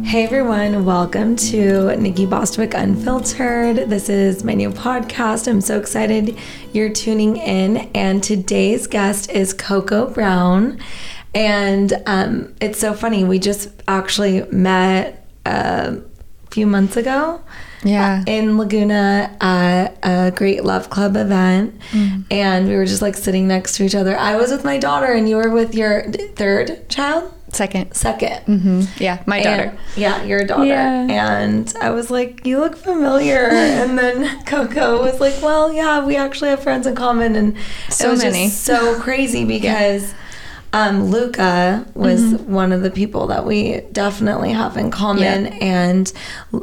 Hey everyone, welcome to Nikki Bostwick Unfiltered. This is my new podcast. I'm so excited you're tuning in. And today's guest is Coco Brown. And um, it's so funny, we just actually met a few months ago. Uh, yeah. In Laguna at a Great Love Club event. Mm. And we were just like sitting next to each other. I was with my daughter, and you were with your third child? Second. Second. hmm Yeah, my daughter. And- yeah, your daughter. Yeah. And I was like, you look familiar. and then Coco was like, well, yeah, we actually have friends in common. And So it was many. just so crazy because um, Luca was Mm-hmm. one of the people that we definitely have in common. Yeah. And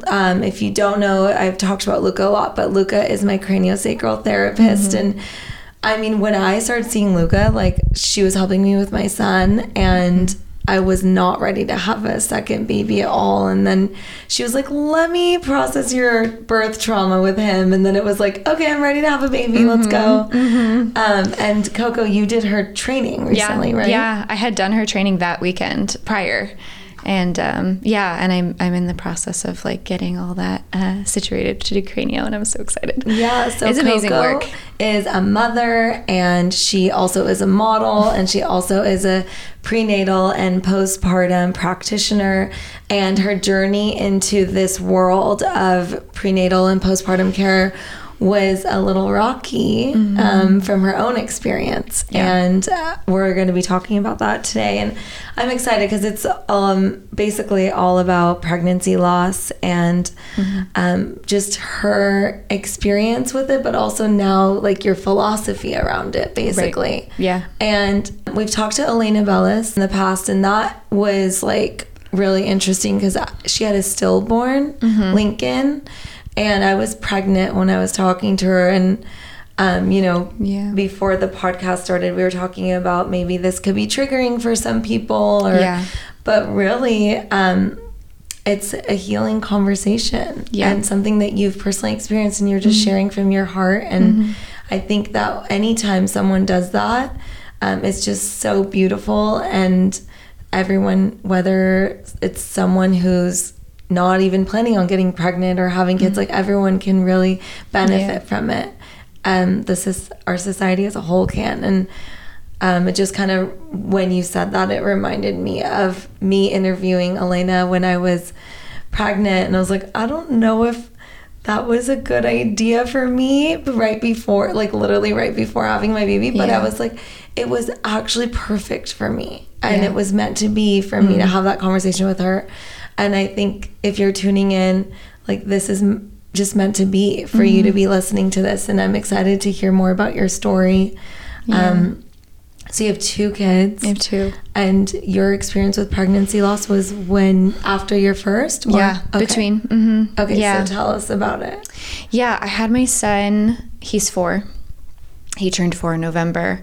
um, if you don't know, I've talked about Luca a lot, but Luca is my craniosacral therapist. Mm-hmm. And I mean, when I started seeing Luca, like she was helping me with my son, and I was not ready to have a second baby at all. And then she was like, "Let me process your birth trauma with him." And then it was like, "Okay, I'm ready to have a baby. Let's go." Um, and Coco, you did her training recently, yeah, right? Yeah, I had done her training that weekend prior. And um, yeah, and I'm I'm in the process of like getting all that uh, situated to do cranial, and I'm so excited. Yeah, so it's amazing Coco work. Is a mother and she also is a model and she also is a prenatal and postpartum practitioner and her journey into this world of prenatal and postpartum care was a little rocky um, from her own experience Mm-hmm. Yeah. and uh, we're going to be talking about that today and i'm excited because it's um, basically all about pregnancy loss and Mm-hmm. um, just her experience with it but also now like your philosophy around it basically Yeah. and we've talked to elena bellis in the past and that was like really interesting because she had a stillborn Mm-hmm. lincoln and i was pregnant when i was talking to her and um, you know Yeah. before the podcast started we were talking about maybe this could be triggering for some people or Yeah. but really um, it's a healing conversation Yeah. and something that you've personally experienced and you're just sharing from your heart and i think that anytime someone does that um, it's just so beautiful and everyone whether it's someone who's not even planning on getting pregnant or having kids like everyone can really benefit Yeah. from it. Um, this is our society as a whole can. And um, it just kind of when you said that it reminded me of me interviewing elena when i was pregnant. And i was like i don't know if that was a good idea for me right before like literally right before having my baby. But i was like it was actually perfect for me. And Yeah. Mm-hmm. it was meant to be for me to have that conversation with her and i think if you're tuning in like this is m- just meant to be for you Mm-hmm. to be listening to this and i'm excited to hear more about your story um, so you have two kids I have two. and your experience with pregnancy loss was when after your first or- Yeah, okay. between. hmm okay yeah. so tell us about it Yeah, I had my son. He's four. He turned four in November.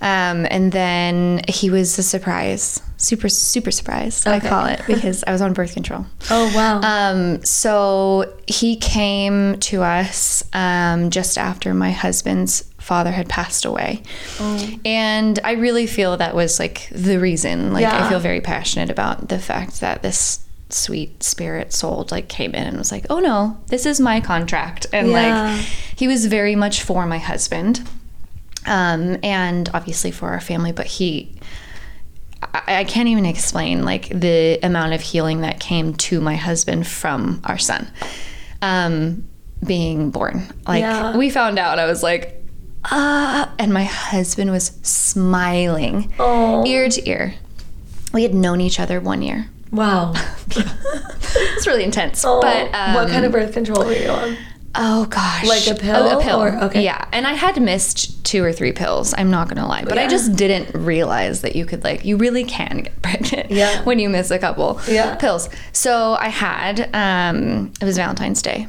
Um, and then he was a surprise. Super, super surprise, I call it, because I was on birth control. oh wow Um, so he came to us um, just after my husband's father had passed away. Oh. And I really feel that was like the reason. Like, Yeah. I feel very passionate about the fact that this sweet spirit soul like came in and was like, oh no, this is my contract. And Yeah. like, he was very much for my husband. Um, and obviously for our family, but he, I, I can't even explain like the amount of healing that came to my husband from our son um, being born. Like Yeah. we found out, I was like, ah, and my husband was smiling oh ear to ear. We had known each other one year. wow It's really intense. Oh, but um, what kind of birth control were you on Oh gosh, Like a pill A, a pill. or- okay. Yeah, and I had missed two or three pills. I'm not gonna lie, but I just didn't realize that you could like you really can get pregnant. Yeah. when you miss a couple. Yeah. pills. So I had um, it was Valentine's Day.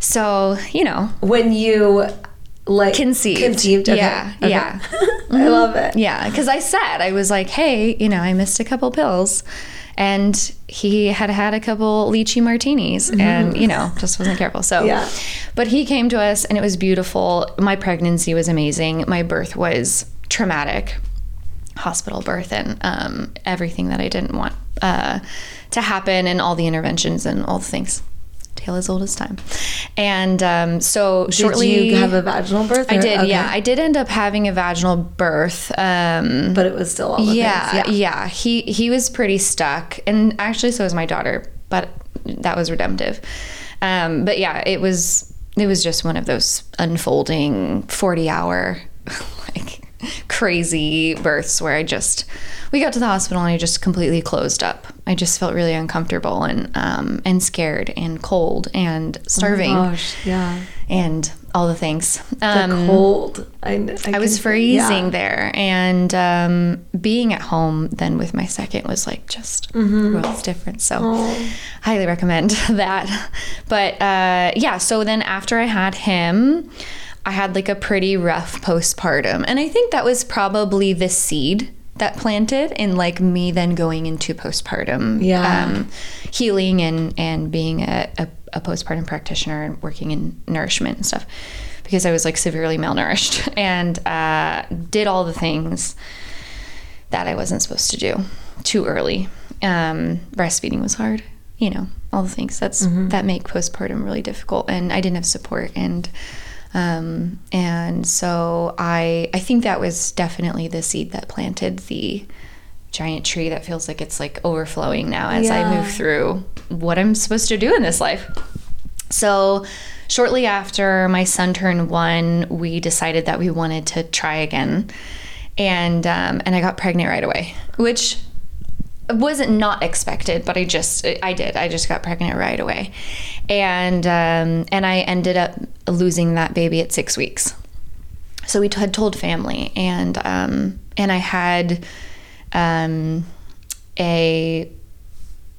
So you know, when you like Conceived. conceived okay. Yeah, Okay. yeah. i love it yeah, because I said I was like, hey, you know, I missed a couple pills. And he had had a couple lychee martinis and, you know, just wasn't careful. So, Mm-hmm. Yeah. but he came to us and it was beautiful. My pregnancy was amazing. My birth was traumatic, hospital birth, and um, everything that I didn't want uh, to happen and all the interventions and all the things. Tale as old as time. And um, so shortly. Did you have a vaginal birth? I did, okay. yeah. I did end up having a vaginal birth. Um, But it was still all the yeah, things. yeah, He he was pretty stuck, and actually, so was my daughter. But that was redemptive. Um, but yeah, it was it was just one of those unfolding forty hour like crazy births where I just we got to the hospital and I just completely closed up. I just felt really uncomfortable and um, and scared and cold and starving Oh Gosh, yeah. and all the things. The Um, cold. I, I, I was freezing yeah. there, and um, being at home then with my second was like just Mm-hmm. worlds different. So, Oh. highly recommend that. But uh, yeah, so then after I had him, I had like a pretty rough postpartum, and I think that was probably the seed that planted in like me then going into postpartum Yeah. um, healing and and being a, a, a postpartum practitioner and working in nourishment and stuff because I was like severely malnourished and uh, did all the things that I wasn't supposed to do too early. Um, breastfeeding was hard, you know, all the things that's that make postpartum really difficult, and I didn't have support and. Um, and so I I think that was definitely the seed that planted the giant tree that feels like it's like overflowing now as I move through what I'm supposed to do in this life. So, shortly after my son turned one, we decided that we wanted to try again, and um, and I got pregnant right away, which wasn't not expected, but I just I did. I just got pregnant right away, and um, and I ended up losing that baby at six weeks. So we t- had told family, and um, and I had um, a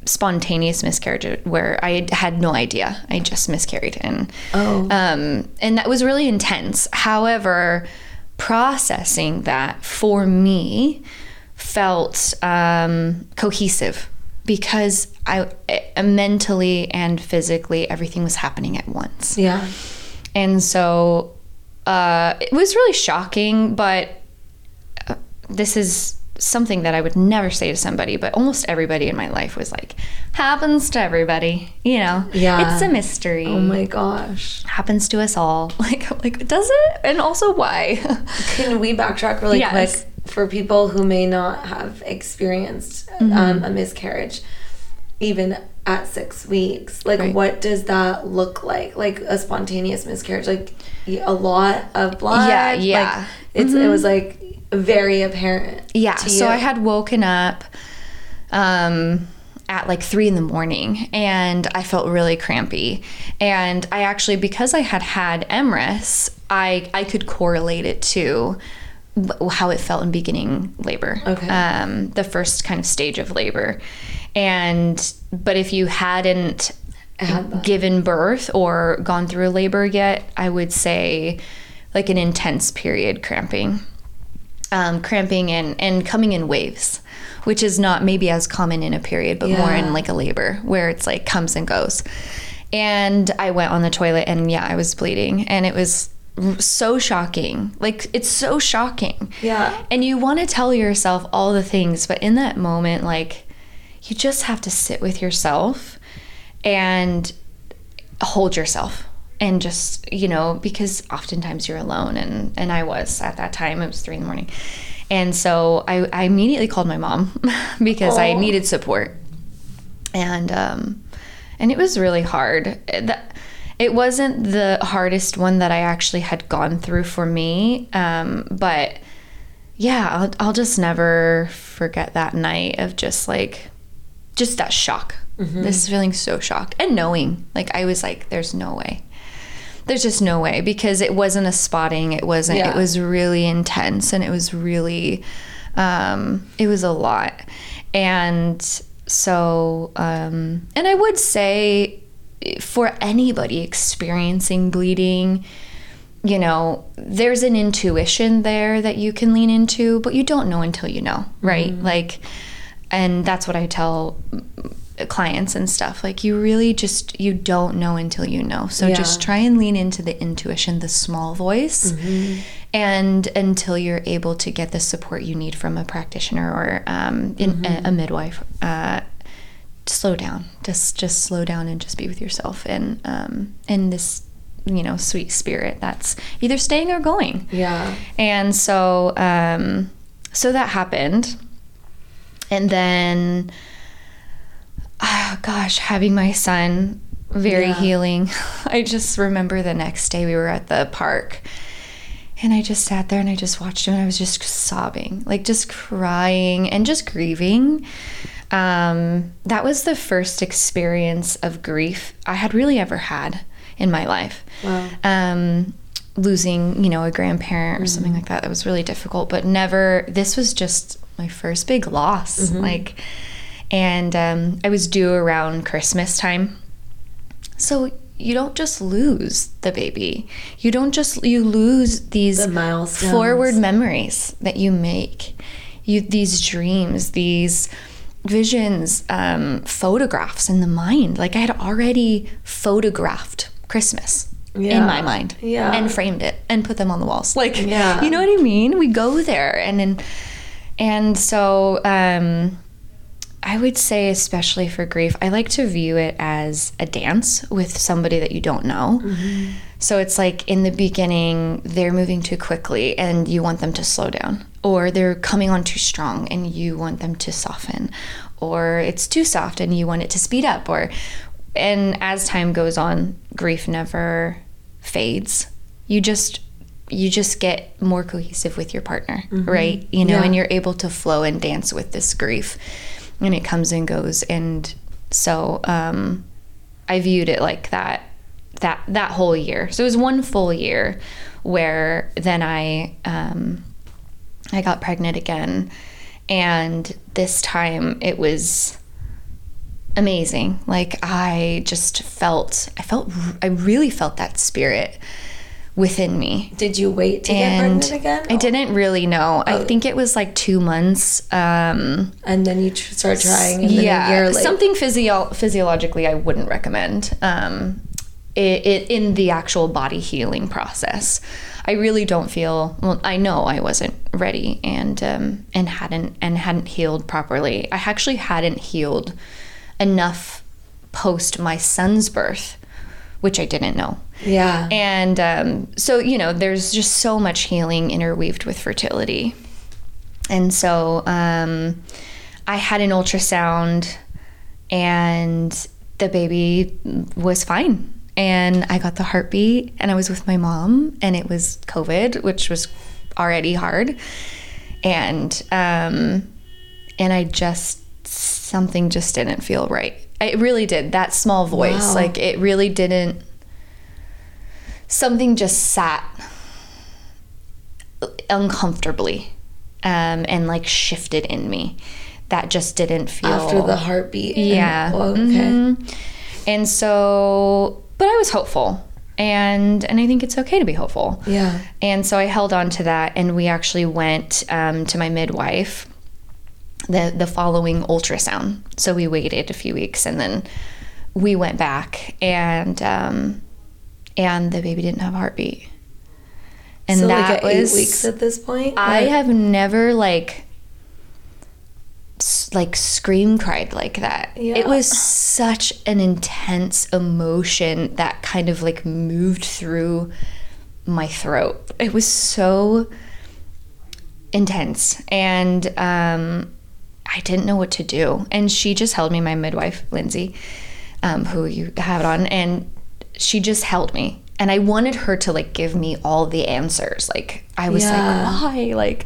spontaneous miscarriage where I had no idea. I just miscarried, and Oh. um, and that was really intense. However, processing that for me felt um, cohesive because I, I mentally and physically everything was happening at once. Yeah. And so uh, it was really shocking, but uh, this is something that I would never say to somebody, but almost everybody in my life was like, happens to everybody, you know? Yeah. It's a mystery. Oh my gosh. happens to us all. Like, like does it? And also why? Can we backtrack really Yes. quick for people who may not have experienced Mm-hmm. um, a miscarriage, even at six weeks? Like, Right. what does that look like? Like a spontaneous miscarriage, like a lot of blood. Yeah, yeah. Mm-hmm. It was like very apparent. Yeah. So. I had woken up um, at like three in the morning and I felt really crampy. And I actually, because I had had MRIS, I, I could correlate it to how it felt in beginning labor. Okay. Um, the first kind of stage of labor. And, but if you hadn't given birth or gone through a labor yet, I would say like an intense period cramping um, cramping and, and coming in waves, which is not maybe as common in a period, but more in like a labor where it's like comes and goes. And I went on the toilet and yeah, I was bleeding and it was so shocking. Like it's so shocking. Yeah. And you want to tell yourself all the things, but in that moment, like you just have to sit with yourself and hold yourself and just you know because oftentimes you're alone and and i was at that time it was three in the morning and so i, I immediately called my mom because i needed support and um and it was really hard that it wasn't the hardest one that i actually had gone through for me um but yeah I'll, I'll just never forget that night of just like just that shock. This feeling so shocked and knowing like i was like there's no way. There's just no way because it wasn't a spotting it wasn't Yeah. it was really intense and it was really um it was a lot. And so um and i would say for anybody experiencing bleeding you know, there's an intuition there that you can lean into, but you don't know until you know, right? Like, and that's what I tell clients and stuff. Like, you really just, you don't know until you know. So Yeah. just try and lean into the intuition, the small voice. And until you're able to get the support you need from a practitioner or um, in, a, a midwife uh, slow down. Just just slow down and just be with yourself and um and this you know sweet spirit that's either staying or going. Yeah. And so um so that happened. And then oh gosh, having my son very Yeah. healing. I just remember the next day we were at the park and I just sat there and I just watched him and I was just sobbing, like just crying and just grieving. Um, that was the first experience of grief I had really ever had in my life. Wow. Um, losing, you know, a grandparent or something like that, that was really difficult, but never, this was just my first big loss. Like, and um, I was due around Christmas time. So you don't just lose the baby. You don't just you lose these The milestones. forward memories that you make. You these dreams, these visions, um, photographs in the mind. Like I had already photographed Christmas in my mind, Yeah. and framed it and put them on the walls. Like, Yeah. you know what I mean? We go there, and and and so um, I would say, especially for grief, I like to view it as a dance with somebody that you don't know. So it's like in the beginning, they're moving too quickly and you want them to slow down, or they're coming on too strong and you want them to soften, or it's too soft and you want it to speed up, or and as time goes on, grief never fades. You just you just get more cohesive with your partner, right? You know, Yeah. and you're able to flow and dance with this grief. And it comes and goes. And so um I viewed it like that that that whole year. So it was one full year where then I um I got pregnant again and this time it was amazing. Like I just felt I felt I really felt that spirit within me. Did you wait to get pregnant again? I didn't really know. I Oh. think it was like 2 months um And then you tr- start trying, and then a year later. something physio- physiologically I wouldn't recommend. Um, it, it in the actual body healing process. I really don't feel. Well, I know I wasn't ready and um, and hadn't and hadn't healed properly. I actually hadn't healed enough post my son's birth, which I didn't know. Yeah. And um, so, you know, there's just so much healing interweaved with fertility. And so um, I had an ultrasound, and the baby was fine. And I got the heartbeat, and I was with my mom, and it was COVID, which was already hard. And um, and I just something just didn't feel right. It really did. That small voice, Wow. like it really didn't something just sat uncomfortably um, and like shifted in me that just didn't feel After the heartbeat. and- yeah oh, okay. Mhm. and so but i was hopeful and and i think it's okay to be hopeful Yeah. and so I held on to that, and we actually went um, to my midwife the the following ultrasound. So we waited a few weeks, and then we went back, and um, and the baby didn't have a heartbeat. And so that like was eight weeks at this point. I have never like like scream cried like that. Yeah. It was such an intense emotion that kind of like moved through my throat. It was so intense and um I didn't know what to do. And she just held me, my midwife, Lindsay, um, who you have it on, and she just held me. And I wanted her to like give me all the answers. Like I was Yeah. like, why? Like,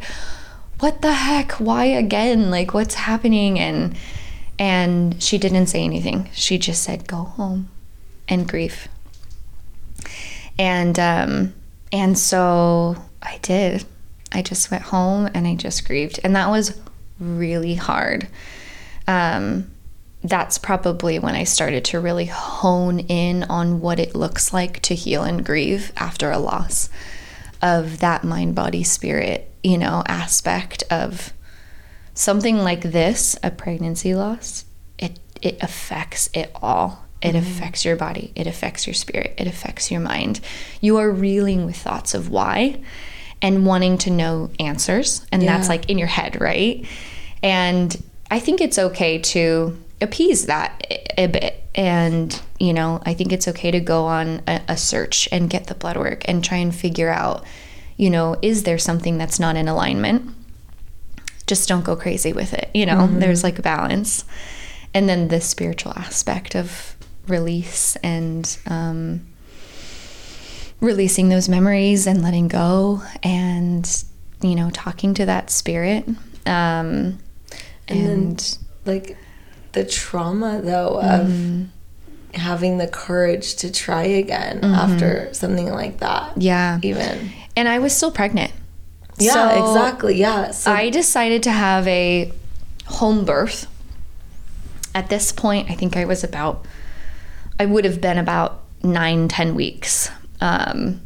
what the heck? Why again? Like what's happening? And and she didn't say anything. She just said, go home and grief. And um and so I did. I just went home and I just grieved. And that was really hard. Um, that's probably when I started to really hone in on what it looks like to heal and grieve after a loss of that mind, body, spirit, you know, aspect of something like this, a pregnancy loss. It it affects it all. It mm-hmm. affects your body, it affects your spirit, it affects your mind. You are reeling with thoughts of why and wanting to know answers. And that's like in your head, right? And I think it's okay to appease that a, a bit. And, you know, I think it's okay to go on a, a search and get the blood work and try and figure out, you know, is there something that's not in alignment? Just don't go crazy with it. You know, there's like a balance. And then the spiritual aspect of release and, um, releasing those memories and letting go and you know talking to that spirit um And, then, like, the trauma, though, of Mm-hmm. having the courage to try again after something like that. yeah Even. And i was still pregnant Yeah, So exactly. Yeah. So, i decided to have a home birth at this point i think i was about i would have been about nine ten weeks um,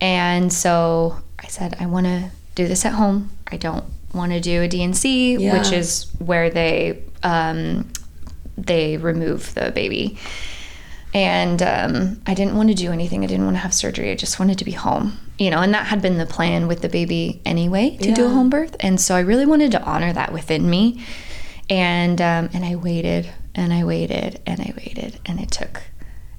and so i said i want to do this at home i don't want to do a D&C Yeah. which is where they um, they remove the baby and um, i didn't want to do anything i didn't want to have surgery i just wanted to be home you know and that had been the plan with the baby anyway to do a home birth. And so i really wanted to honor that within me. And um, and i waited and i waited and i waited. And it took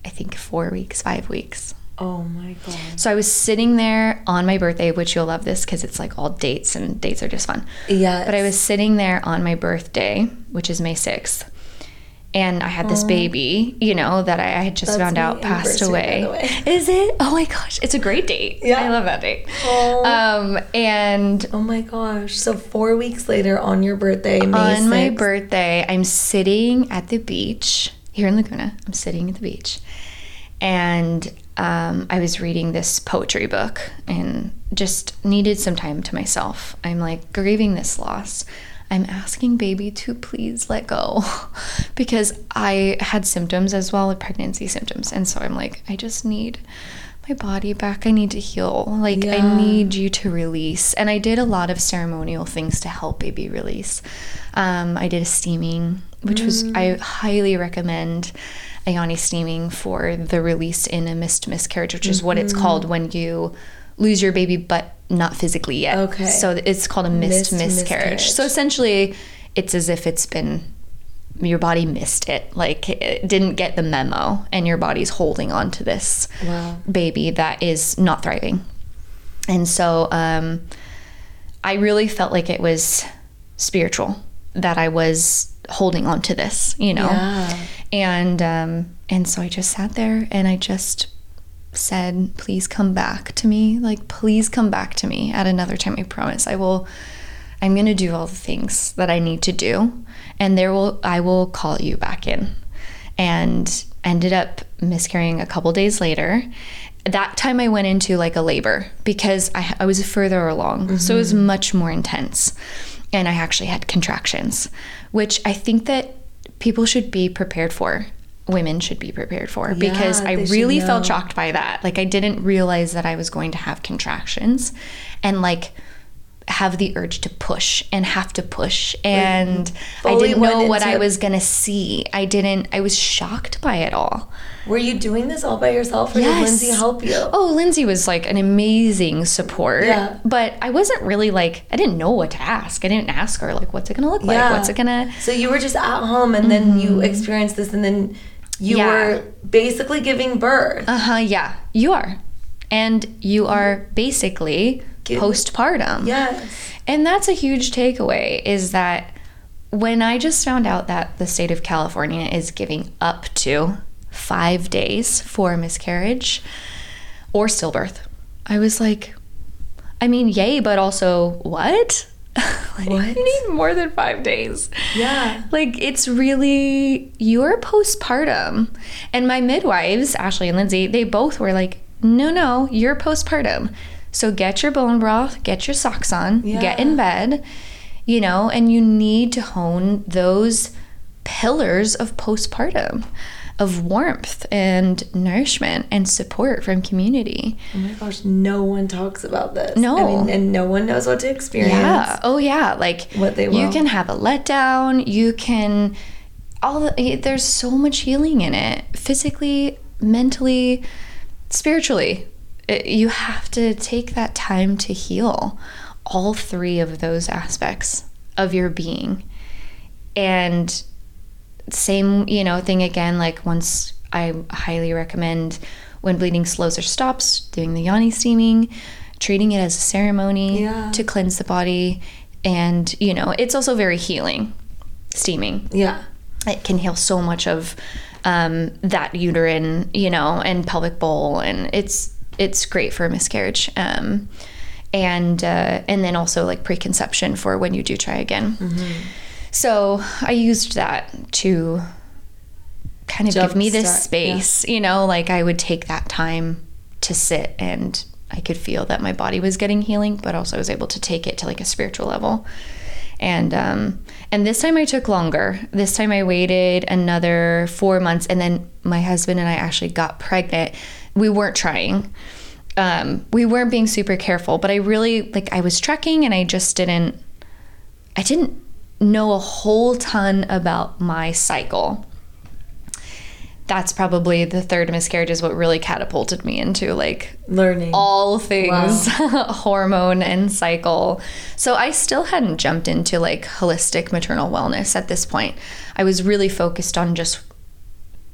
i think four weeks five weeks. Oh my God. so i was sitting there on my birthday which you'll love this because it's like all dates and dates are just fun. Yeah. but I was sitting there on my birthday, which is May 6th, and I had this baby, you know, that I, had just That's found out passed away. Is it? Oh my gosh, it's a great date. Yeah. I love that date. Oh. Um, and Oh my gosh. So four weeks later on your birthday, May on my birthday, I'm sitting at the beach here in Laguna. I'm sitting at the beach. And um, I was reading this poetry book and just needed some time to myself. I'm like grieving this loss. I'm asking baby to please let go because I had symptoms as well, like pregnancy symptoms. And so I'm like, I just need my body back. I need to heal. Like, I need you to release. And I did a lot of ceremonial things to help baby release. Um, I did a steaming, which was, I highly recommend a yoni steaming for the release in a missed miscarriage, which is what it's called when you lose your baby but not physically yet. Okay. So it's called a missed, Missed miscarriage. miscarriage. So essentially, it's as if it's been your body missed it like it didn't get the memo and your body's holding on to this Wow. baby that is not thriving and so um, i really felt like it was spiritual that i was holding on to this you know Yeah. and um, and so i just sat there and i just said please come back to me. Like please come back to me at another time i promise. I will i'm going to do all the things that i need to do and there will i will call you back in. And ended up miscarrying a couple days later. That time i went into like a labor because i, I was further along. So it was mm-hmm. much more intense. And i actually had contractions which i think that people should be prepared for women should be prepared for because Yeah, i really felt shocked by that like i didn't realize that i was going to have contractions and like have the urge to push and have to push and i didn't know what i was gonna see i didn't i was shocked by it all Were you doing this all by yourself or Yes. did Lindsay help you? Oh, Lindsay was like an amazing support. Yeah. But I wasn't really like, I didn't know what to ask. I didn't ask her, like, what's it gonna look like? What's it gonna. So you were just at home and then mm-hmm. you experienced this and then you. Yeah. were basically giving birth. Uh huh, yeah, you are. And you are basically Give- postpartum. yes. And that's a huge takeaway is that when I just found out that the state of California is giving up to five days for miscarriage or stillbirth, I was like, I mean, yay, but also what? like, What? You need more than five days. Yeah. Like it's really you're postpartum. And my midwives, Ashley and Lindsay, they both were like, no, no, you're postpartum. So get your bone broth, get your socks on, get in bed, you know, and you need to hone those pillars of postpartum of warmth and nourishment and support from community. Oh my gosh, no one talks about this. No. I mean, and no one knows what to experience. Yeah. Oh yeah. Like What they You can have a letdown. You can all the, there's so much healing in it. Physically, mentally, spiritually. It- you have to take that time to heal all three of those aspects of your being. And same, you know, thing again. Like once I highly recommend when bleeding slows or stops, doing the yoni steaming, treating it as a ceremony Yeah. to cleanse the body, and you know, it's also very healing. Steaming Yeah. it can heal so much of um, that uterine, you know, and pelvic bowl, and it's it's great for a miscarriage. Um, and uh, and then also like preconception for when you do try again. So I used that to kind of give me this Jumpstart, space, you know, like I would take that time to sit and I could feel that my body was getting healing, but also I was able to take it to like a spiritual level. And um and this time I took longer. This time I waited another 4 months and then my husband and I actually got pregnant. We weren't trying. Um we weren't being super careful, but I really like I was trekking and I just didn't I didn't know a whole ton about my cycle. That's probably the third miscarriage is what really catapulted me into like Learning. all things hormone and cycle. So I still hadn't jumped into like holistic maternal wellness at this point. I was really focused on just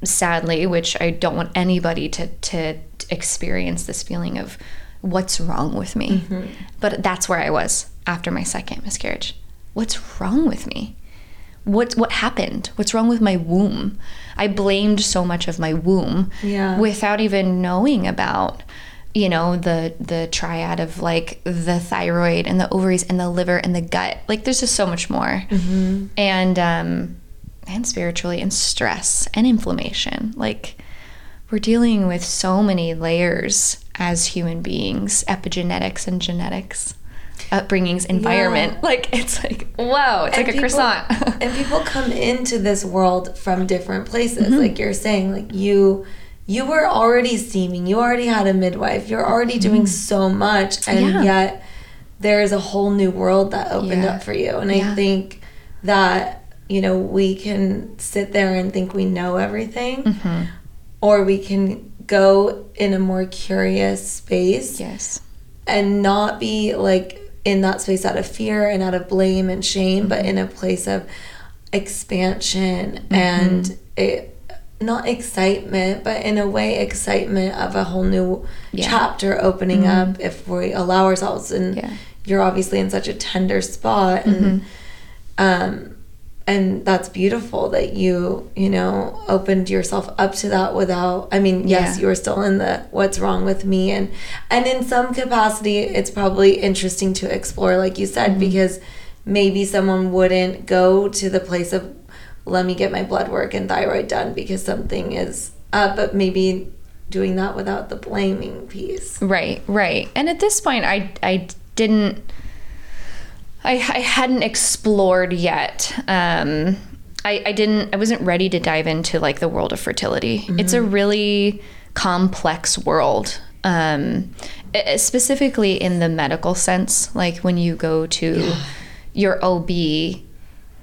sadly, which I don't want anybody to to experience this feeling of what's wrong with me. Mm-hmm. But that's where I was after my second miscarriage. What's wrong with me? What what happened? What's wrong with my womb? I blamed so much of my womb Yeah. without even knowing about you know the the triad of like the thyroid and the ovaries and the liver and the gut like there's just so much more and um and spiritually and stress and inflammation like we're dealing with so many layers as human beings epigenetics and genetics upbringings environment like it's like whoa, it's And like a croissant and people come into this world from different places Mm-hmm. like you're saying like you you were already steaming you already had a midwife you're already doing so much and Mm-hmm. Yeah. yet there is a whole new world that opened Yeah. up for you and Yeah. i think that you know we can sit there and think we know everything Mm-hmm. or we can go in a more curious space yes and not be like in that space out of fear and out of blame and shame, but in mm-hmm. a place of expansion mm-hmm. and it not excitement, but in a way excitement of a whole new Yeah. chapter opening mm-hmm. up if we allow ourselves. And Yeah. you're obviously in such a tender spot and um and that's beautiful that you you know opened yourself up to that without i mean yes Yeah. you were still in the what's wrong with me and and in some capacity it's probably interesting to explore like you said mm-hmm. because maybe someone wouldn't go to the place of let me get my blood work and thyroid done because something is up but maybe doing that without the blaming piece Right, right. And at this point, I I didn't. I, I hadn't explored yet. Um, I, I didn't. I wasn't ready to dive into like the world of fertility. It's a really complex world. Um, specifically in the medical sense, like when you go to your OB,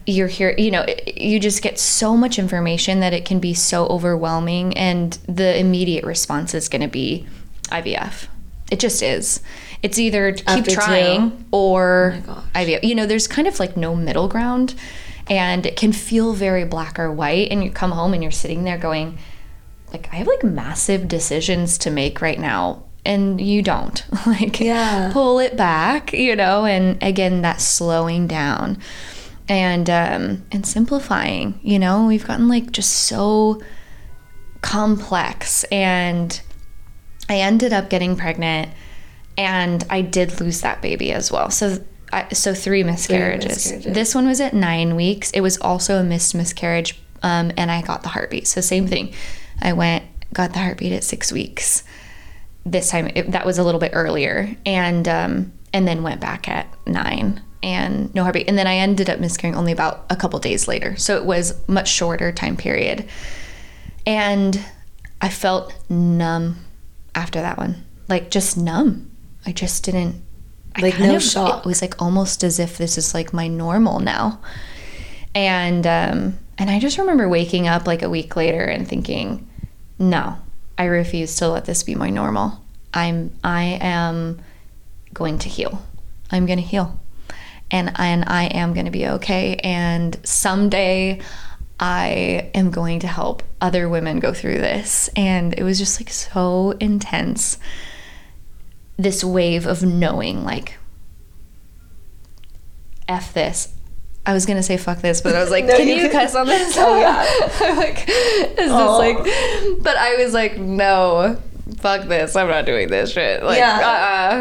you're here you know you just get so much information that it can be so overwhelming and the immediate response is going to be ivf it just is. It's either keep After two? trying or Oh ivf you know there's kind of like no middle ground and it can feel very black or white and you come home and you're sitting there going like i have like massive decisions to make right now and you don't. Like Yeah. pull it back you know and again that slowing down. And um and simplifying you know? We've gotten like just so complex and i ended up getting pregnant and i did lose that baby as well. So I, so three miscarriages. miscarriages. this one was at nine weeks. It was also a missed miscarriage um, and i got the heartbeat. So same thing. I went got the heartbeat at six weeks. This time it, that was a little bit earlier and um, and then went back at nine and no heartbeat. And then i ended up miscarrying only about a couple days later. So it was much shorter time period. And i felt numb after that one. Like just numb. I just didn't I Like, no of- shock. it was like almost as if this is like my normal now. And um and i just remember waking up like a week later and thinking no i refuse to let this be my normal. I'm i am going to heal. I'm going to heal. And and i am going to be okay. And someday I am going to help other women go through this. And it was just like so intense. This wave of knowing, like, F this. I was gonna say fuck this, but I was like, No, can you you cuss on this? Oh, yeah. I'm like, is this like? But I was like, no, fuck this. I'm not doing this shit. Like, Yeah.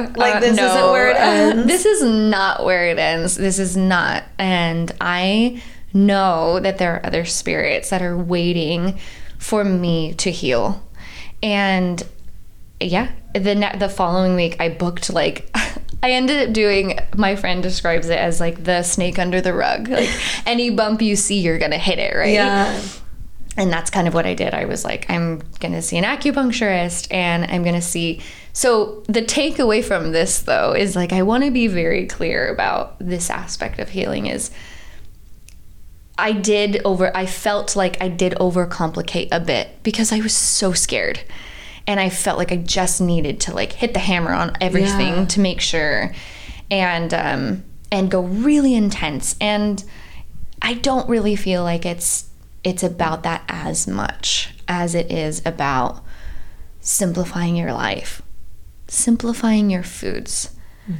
uh-uh, Like, uh, this no. isn't where it ends. this is not where it ends. This is not. And I know that there are other spirits that are waiting for me to heal. And yeah, the ne- the following week I booked like I ended up doing my friend describes it as like the snake under the rug. Like any bump you see you're going to hit it, right? Yeah. And that's kind of what I did. I was like, I'm going to see an acupuncturist and I'm going to see. So, the takeaway from this, though, is like, I want to be very clear about this aspect of healing is I did over, I felt like I did overcomplicate a bit because I was so scared. And I felt like I just needed to like hit the hammer on everything Yeah. to make sure and, um, and go really intense. And I don't really feel like it's it's about that as much as it is about simplifying your life, simplifying your foods.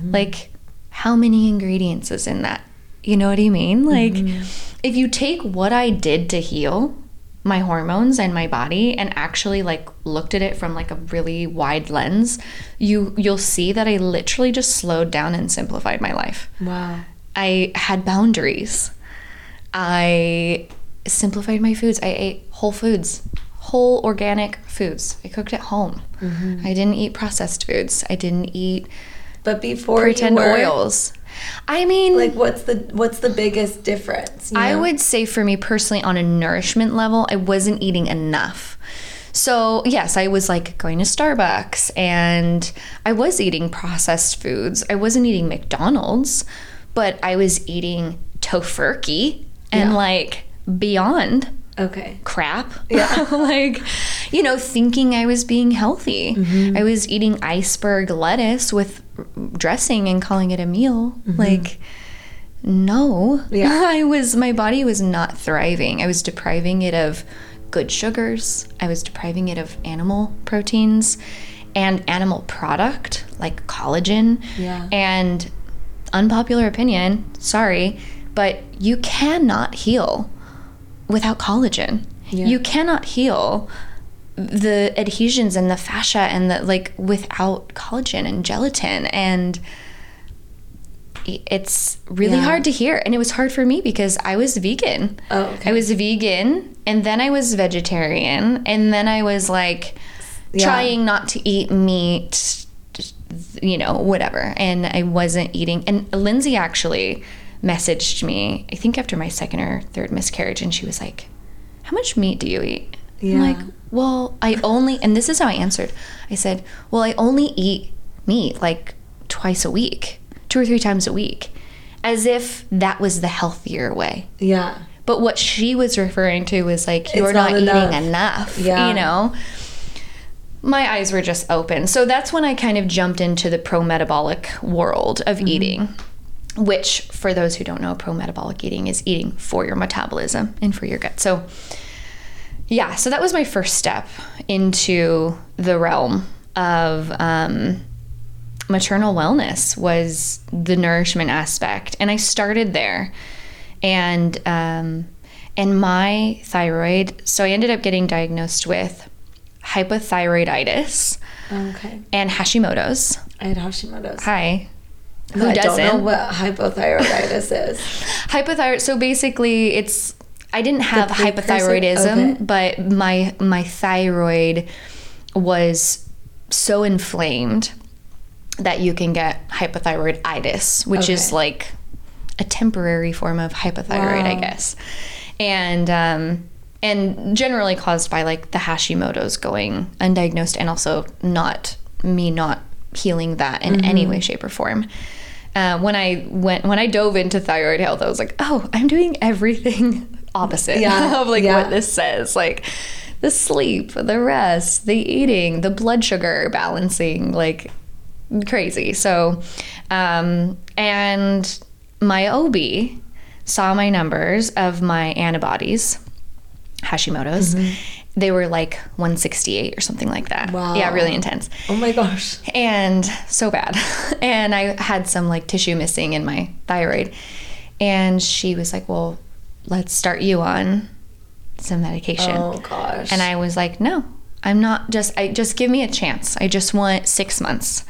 Like how many ingredients is in that? You know what I mean? Like mm-hmm. if you take what I did to heal my hormones and my body and actually like looked at it from like a really wide lens, you you'll see that I literally just slowed down and simplified my life. Wow. I had boundaries. I simplified my foods. I ate whole foods, whole organic foods. I cooked at home. Mm-hmm. I didn't eat processed foods. I didn't eat But before pretend oils. I mean, like, what's the what's the biggest difference? you I would say for me personally, on a nourishment level, I wasn't eating enough. So, yes, I was like going to Starbucks and I was eating processed foods. I wasn't eating McDonald's, but I was eating Tofurky and Yeah. like beyond Okay. crap. Yeah. like, you know, thinking I was being healthy. Mm-hmm. I was eating iceberg lettuce with dressing and calling it a meal. Like, no. Mm-hmm. Yeah. I was, my body was not thriving. I was depriving it of good sugars, I was depriving it of animal proteins and animal product like collagen. Yeah. And unpopular opinion, sorry, but you cannot heal without collagen. Yeah. You cannot heal the adhesions and the fascia and the like without collagen and gelatin and it's really Yeah. hard to hear and it was hard for me because I was vegan. Oh, okay. I was vegan and then I was vegetarian and then I was like Yeah. trying not to eat meat you know whatever and I wasn't eating and Lindsay actually messaged me I think after my second or third miscarriage and she was like how much meat do you eat I'm Yeah. like well I only and this is how I answered I said well I only eat meat like twice a week two or three times a week as if that was the healthier way Yeah. but what she was referring to was like you're not not, enough. eating enough. Yeah. You know? My eyes were just open. So that's when I kind of jumped into the pro metabolic world Mm-hmm. of eating, which, for those who don't know, pro metabolic eating is eating for your metabolism and for your gut. So, yeah, so that was my first step into the realm of um, maternal wellness was the nourishment aspect and i started there and um, and my thyroid so i ended up getting diagnosed with hypothyroiditis Okay. and hashimoto's I had Hashimoto's. hi who I doesn't don't know what hypothyroiditis is. hypothyroid so basically it's i didn't have hypothyroidism Okay. but my my thyroid was so inflamed that you can get hypothyroiditis which is like a temporary form of hypothyroid i guess and um and generally caused by like the hashimoto's going undiagnosed and also not me not healing that in any Mm-hmm. way shape or form uh, when I went when I dove into thyroid health, I was like, oh, I'm doing everything opposite Yeah, of like yeah. what this says. Like the sleep, the rest, the eating, the blood sugar balancing, like crazy. So, um, and my OB saw my numbers of my antibodies Hashimoto's. They were like 168 or something like that. Wow. Yeah, really intense. Oh my gosh. And so bad. And I had some like tissue missing in my thyroid. And she was like, Well, let's start you on some medication. Oh gosh. And I was like, no, I'm not just, I just give me a chance. I just want six months.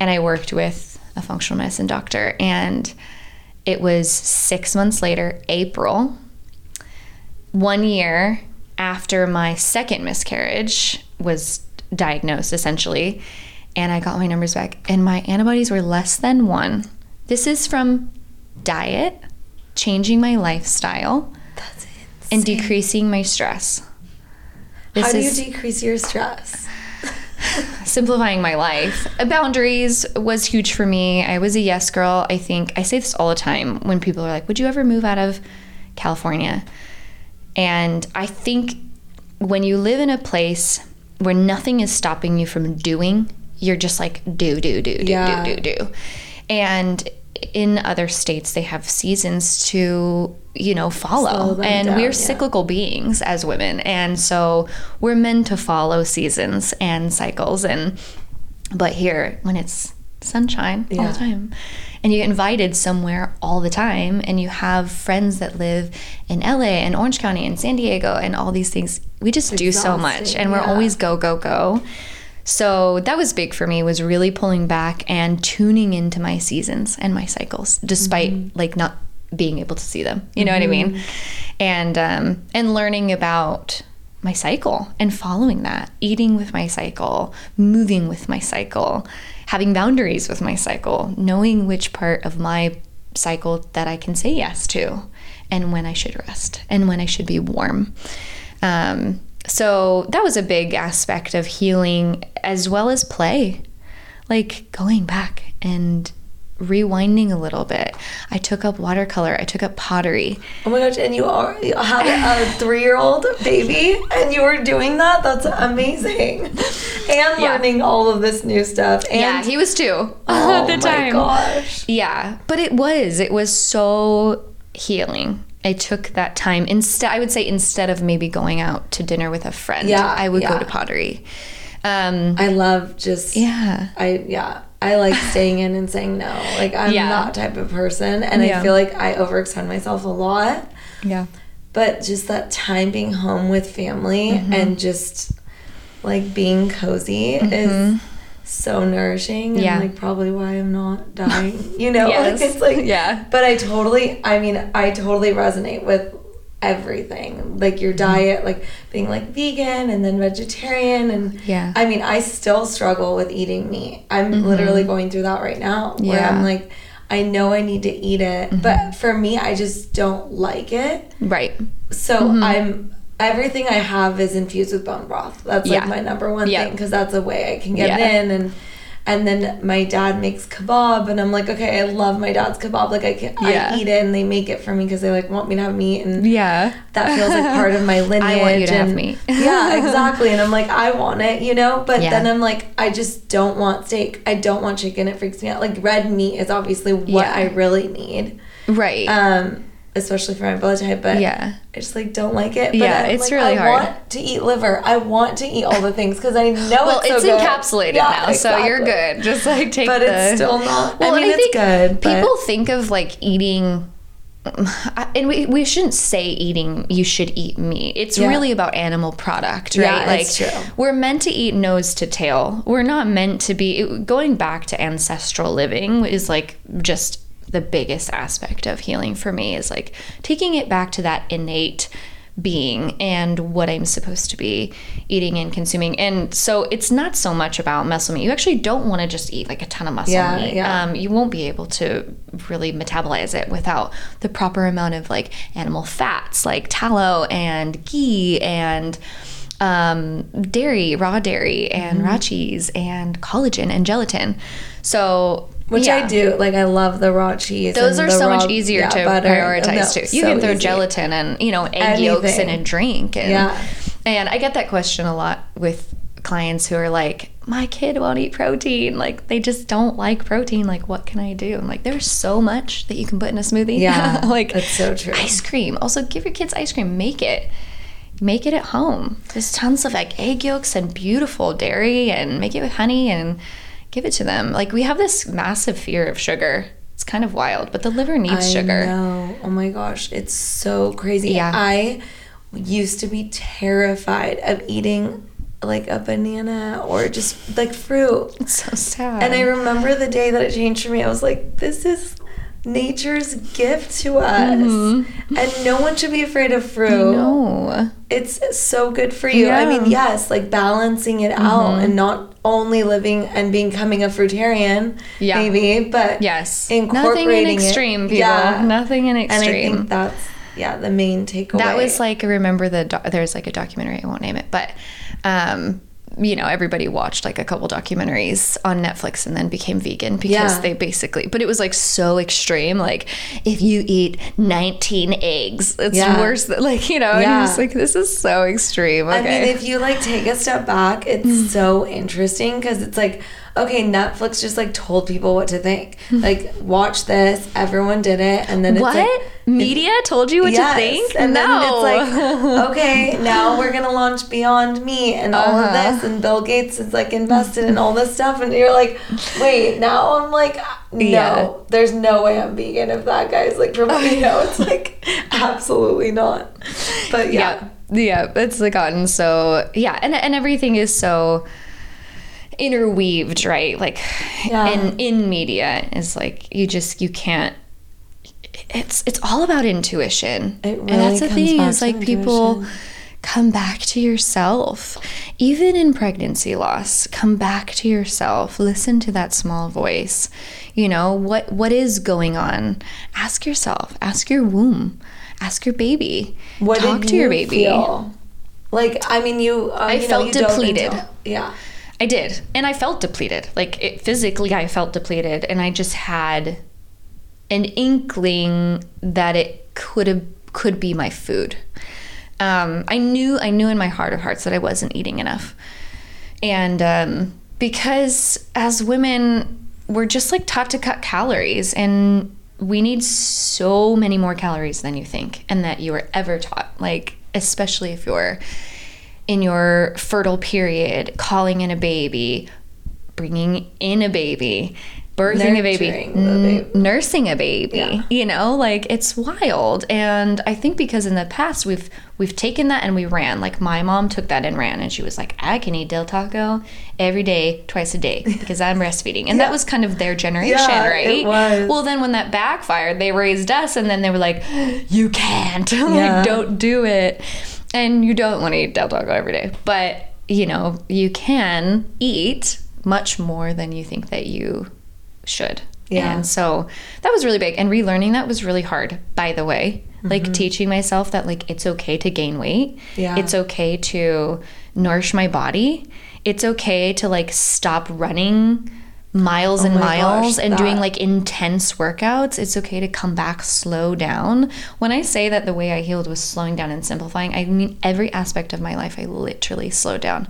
And I worked with a functional medicine doctor. And it was six months later, April, one year after my second miscarriage was diagnosed, essentially. And I got my numbers back, and my antibodies were less than one. This is from diet, changing my lifestyle, and decreasing my stress. This How do you decrease your stress? simplifying my life. Boundaries was huge for me. I was a yes girl. I think I say this all the time when people are like, "Would you ever move out of California?" And I think when you live in a place where nothing is stopping you from doing, you're just like do do do do Yeah. do do do. And in other states they have seasons to you know follow and down, we're yeah. cyclical beings as women and so we're meant to follow seasons and cycles and but here when it's sunshine all the time and you get invited somewhere all the time and you have friends that live in LA and Orange County and San Diego and all these things. We just do so much and we're yeah. always go go go. So that was big for me was really pulling back and tuning into my seasons and my cycles despite Mm-hmm. like not being able to see them. You know what i mean? And um and learning about my cycle and following that eating with my cycle moving with my cycle having boundaries with my cycle knowing which part of my cycle that i can say yes to and when i should rest and when i should be warm. Um, so that was a big aspect of healing as well as play. Like going back and rewinding a little bit i took up watercolor i took up pottery Oh my gosh, and you are you have a three year old baby and you were doing that? That's amazing. And Yeah. learning all of this new stuff. And yeah he was two oh at the time my gosh. Yeah, but it was it was so healing. I took that time instead. I would say instead of maybe going out to dinner with a friend, Yeah, I would go to pottery. Um, I love just yeah, I yeah. I like staying in and saying no. Like I'm Yeah. that type of person and Yeah. I feel like I overextend myself a lot. yeah, But just that time being home with family Mm-hmm. and just like being cozy is so nourishing and Yeah. like probably why I'm not dying. You know, Yes. like it's like Yeah. But I totally I mean, I totally resonate with everything. Like your Mm-hmm. diet, like being like vegan and then vegetarian and Yeah. I mean, I still struggle with eating meat. I'm literally going through that right now where Mm-hmm. Yeah. Mm-hmm. I'm like I know I need to eat it, but for me I just don't like it. right. So Mm-hmm. I'm everything I have is infused with bone broth. That's like Yeah. my number one Yeah. thing because that's a way I can get Yeah. in and and then my dad makes kebab and I'm like okay I love my dad's kebab like I can Yeah. I eat it and they make it for me because they like want me to have meat and Yeah, that feels like part of my lineage. I want you to have meat. yeah, exactly. And I'm like, I want it, you know. But Yeah. then I'm like, I just don't want steak. I don't want chicken. It freaks me out. Like red meat is obviously what Yeah. I really need, right. um, especially for my blood type. But yeah, I just like don't like it. But Yeah, I'm, it's like, really I hard. want to eat liver. I want to eat all the things because I know well, it's, it's so good. encapsulated Yeah, now, so you're good. Just like take But the. it's still not. Well, I mean, and I it's good. but- people think of like eating and we, we shouldn't say eating you should eat meat it's Yeah. really about animal product right Yeah, like true. we're meant to eat nose to tail we're not meant to be it- going back to ancestral living is like just the biggest aspect of healing for me is like taking it back to that innate being and what I'm supposed to be eating and consuming. And so it's not so much about muscle meat. You actually don't want to just eat like a ton of muscle Yeah, meat. yeah. Um, you won't be able to really metabolize it without the proper amount of like animal fats like tallow and ghee and um, dairy, raw dairy, and Mm-hmm. raw cheese, and collagen and gelatin. So, Which yeah. I do. Like I love the raw cheese. Those are so raw- much easier yeah, to butter. prioritize too. You so can throw easy. gelatin and you know egg yolks in Anything. a drink. And, Yeah. And I get that question a lot with clients who are like, "My kid won't eat protein. Like they just don't like protein. Like what can I do?" I'm like, "There's so much that you can put in a smoothie. Yeah, like that's so true. Ice cream. Also, give your kids ice cream. Make it." make it at home. There's tons of like egg yolks and beautiful dairy and make it with honey and give it to them. Like we have this massive fear of sugar. It's kind of wild, but the liver needs I sugar. know. Oh my gosh, it's so crazy. Yeah. I used to be terrified of eating like a banana or just like fruit. It's so sad. And I remember the day that it changed for me. I was like, this is nature's gift to us. And no one should be afraid of fruit. no. It's so good for you. I Yeah. Mm-hmm. mean, yes, like balancing it out and not only living and becoming a fruitarian, Yeah. maybe, but Yes. incorporating Nothing in it. extreme, people. Yeah. Nothing in And I extreme. think that's yeah the main takeaway. that was like remember the doc- there's like a documentary i won't name it but um you know everybody watched like a couple documentaries on netflix and then became vegan because Yeah. they basically but it was like so extreme like if you eat 19 eggs it's Yeah. worse than like you know and Yeah. you're just like this is so extreme okay I mean, if you like take a step back, it's hmm. so interesting because it's like, okay, Netflix just like told people what to think. Like, watch this, everyone did it, and then it's what like, media told you what yes, to think and no then it's like, okay, now we're gonna launch Beyond Meat and all of Uh-huh. this, and Bill Gates is like invested in all this stuff, and you're like, wait, now I'm like, no, Yeah. there's no way I'm vegan if that guy's like promoting. You know, it's like absolutely not. But yeah. yeah yeah it's like gotten so yeah and, and everything is so interweaved right like Yeah. in in media is like you just you can't it's it's all about intuition It and that's the thing is like people intuition. come back to yourself even in pregnancy loss come back to yourself listen to that small voice you know what what is going on ask yourself ask your womb ask your baby What talk did to your you baby feel? Like, I mean, you. Uh, I you know, felt you dove depleted. into- yeah. I did. And I felt depleted. Like it, physically, I felt depleted. And I just had an inkling that it could have could be my food. Um, I knew I knew in my heart of hearts that I wasn't eating enough. And um, because as women, we're just like taught to cut calories and we need so many more calories than you think and that you were ever taught. Like, especially if you're in your fertile period, calling in a baby, bringing in a baby, birthing a baby, Nurturing n- baby. nursing a baby. Yeah. You know, like it's wild. And I think because in the past we've we've taken that and we ran. Like my mom took that and ran, and she was like, "I can eat Del Taco every day, twice a day, because I'm breastfeeding." And that was kind of their generation, Yeah, it right? was. Well, then when that backfired, they raised us, and then they were like, "You can't, Yeah. like, don't do it." And you don't want to eat Del Taco every day, but you know you can eat much more than you think that you should. Yeah. And so that was really big. And relearning that was really hard, by the way. Like teaching myself that like it's okay to gain weight. Mm-hmm. Yeah. It's okay to nourish my body. It's okay to like stop running miles and Oh my miles gosh, and doing like intense workouts. It's okay to come back, slow down. When I say that the way I healed was slowing down and simplifying, I mean every aspect of my life I literally slowed down.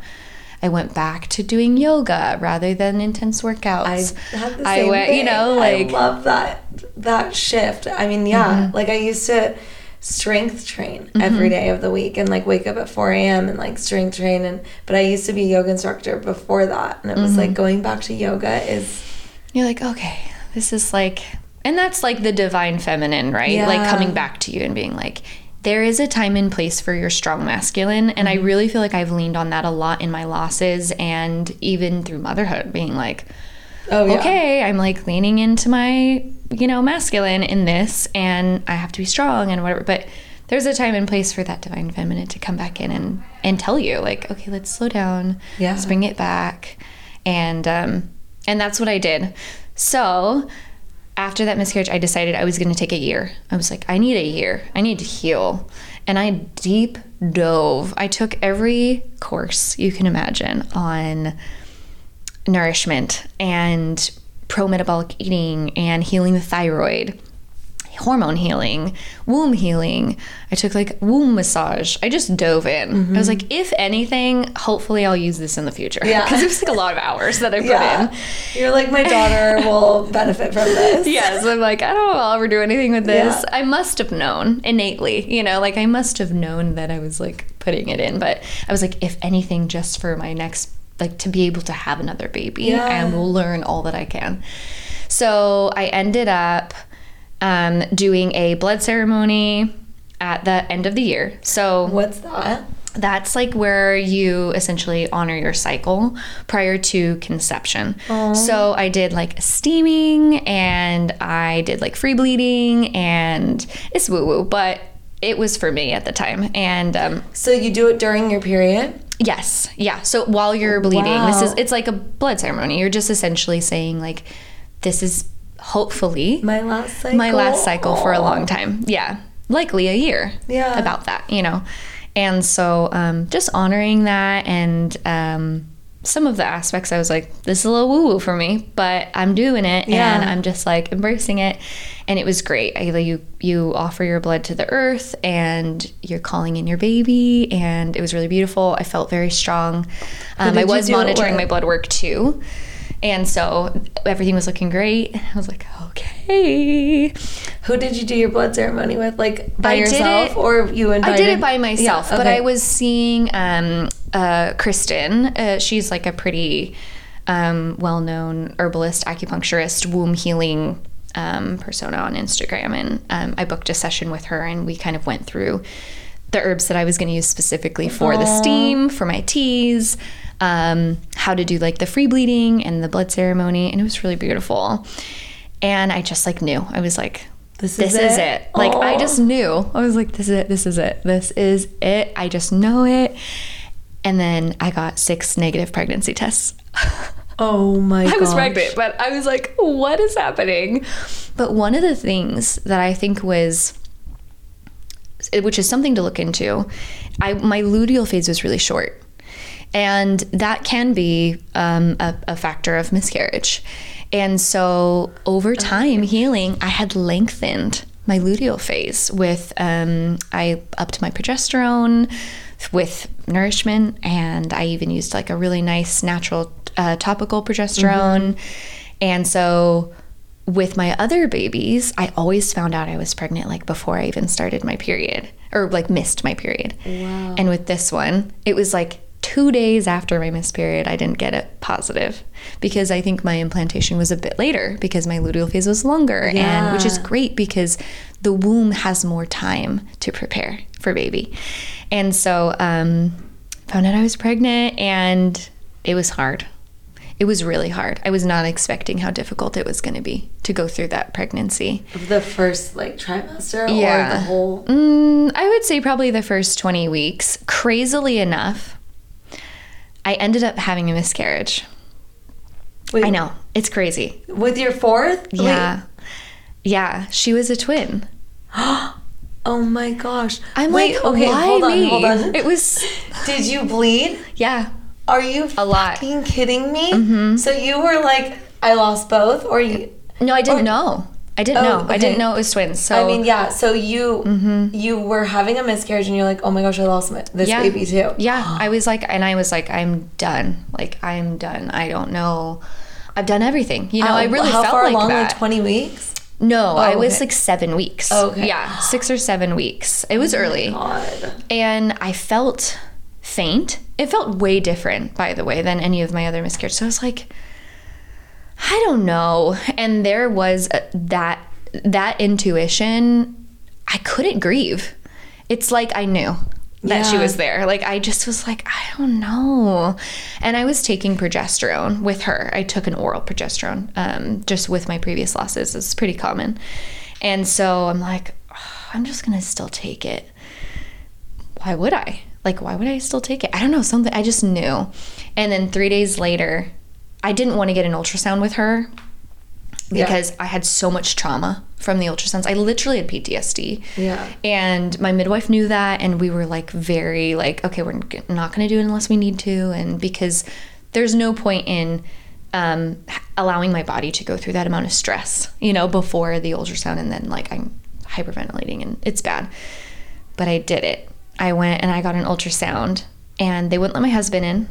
I went back to doing yoga rather than intense I workouts. had the I same went, you know, like Mm-hmm. I love that that shift. I mean, yeah, like I used to strength train every day of the week and like wake up at 4 a.m. and like strength train and but I used to be a yoga instructor before that and it was Mm-hmm. like going back to yoga is you're like, okay, this is like, and that's like the divine feminine, right? Yeah. Like coming back to you and being like, there is a time and place for your strong masculine. And I really feel like I've leaned on that a lot in my losses and even through motherhood, being like, oh yeah. okay, I'm like leaning into my, you know, masculine in this and I have to be strong and whatever. But there's a time and place for that divine feminine to come back in and, and tell you, like, okay, let's slow down. Yeah. Let's bring it back. And um and that's what I did. So after that miscarriage, I decided I was going to take a year. I was like, I need a year. I need to heal. And I deep dove. I took every course you can imagine on nourishment and pro metabolic eating and healing the thyroid, hormone healing, womb healing. I took like womb massage. I just dove in. I was mm-hmm. like, if anything, hopefully I'll use this in the future. Yeah. Because it was like a lot of hours that I put Yeah. in. You're like, my daughter will benefit from this. Yes, I'm like, I don't know if I'll ever do anything with this. Yeah. I must have known innately, you know, like I must have known that I was like putting it in. But I was like, if anything, just for my next, like to be able to have another baby Yeah. and we'll learn all that I can. So I ended up um, doing a blood ceremony at the end of the year. So What's that? that's like where you essentially honor your cycle prior to conception. So I did like steaming and I did like free bleeding and it's woo woo, but it was for me at the time. And um, So you do it during your period? Yes, yeah. So while you're bleeding, this is it's like a blood ceremony. You're just essentially saying like, this is hopefully My last cycle. my last cycle for a long time. Yeah, likely a year. Yeah. about that, you know. And so, um, just honoring that and um, some of the aspects, I was like, this is a little woo woo for me, but I'm doing it, Yeah. and I'm just like embracing it, and it was great. I, you you offer your blood to the earth, and you're calling in your baby, and it was really beautiful. I felt very strong. Um, I was monitoring my blood work too. And so everything was looking great. I was like, okay. Who did you do your blood ceremony with? Like by I yourself it- or you invited? I did it by myself, Yeah, but. I was seeing um, uh, Kristen. Uh, she's like a pretty um, well-known herbalist, acupuncturist, womb healing um, persona on Instagram, and um, I booked a session with her, and we kind of went through the herbs that I was going to use specifically for the steam, for my teas, um, how to do like the free bleeding and the blood ceremony, and it was really beautiful. And I just like knew. I was like, This this is is, it? it. Like I just knew. I was like, this is it. This is it. This is it. I just know it. And then I got six negative pregnancy tests. Oh my god. I was pregnant, but I was like, what is happening? But one of the things that I think was which is something to look into. I my luteal phase was really short, and that can be um, a, a factor of miscarriage. And so over time healing, I had lengthened my luteal phase with um, I upped my progesterone with nourishment, and I even used like a really nice natural uh, topical progesterone, and so with my other babies, I always found out I was pregnant like before I even started my period or like missed my period. Wow. And with this one, it was like two days after my missed period, I didn't get it positive because I think my implantation was a bit later because my luteal phase was longer, and which is great because the womb has more time to prepare for baby. And so, um, found out I was pregnant, and it was hard. It was really hard. I was not expecting how difficult it was going to be to go through that pregnancy. the first like trimester or Yeah. the whole Mm, I would say probably the first 20 weeks. Crazily enough, I ended up having a miscarriage. Wait, I know. It's crazy. With your fourth? Wait. Yeah. Yeah. She was a twin. Oh my gosh. I'm Wait, like, okay, why hold on, me? hold on. It was, Did you bleed? yeah. Are you A lot. kidding me? Mm-hmm. So you were like, I lost both, or you? No, I didn't Or- know. I didn't Oh, know. I didn't know it was twins. So I mean, yeah. So you you were having a miscarriage, and you're like, oh my gosh, I lost my, this yeah. baby too. Yeah, I was like, and I was like, I'm done. Like, I'm done. I don't know. I've done everything. You know, I Um, really how felt far like along? that. Like twenty weeks. no, I was okay. like seven weeks. Okay. Yeah, six or seven weeks. It was early. God. and I felt faint. It felt way different, by the way, than any of my other miscarriages. So I was like, I don't know. And there was uh, that that intuition. I couldn't grieve. It's like I knew that she was there. Like I just was like, I don't know. And I was taking progesterone with her. I took an oral progesterone um, just with my previous losses. It's pretty common. And so I'm like, "Oh, I'm just gonna still take it why would I? Like, why would I still take it? I don't know, something, I just knew. And then three days later, I didn't want to get an ultrasound with her Yeah. because I had so much trauma from the ultrasounds. I literally had PTSD. Yeah. And my midwife knew that, and we were like, very like, okay, we're not going to do it unless we need to. And because there's no point in um, allowing my body to go through that amount of stress, you know, before the ultrasound, and then like I'm hyperventilating and it's bad. But I did it. I went and I got an ultrasound and they wouldn't let my husband in.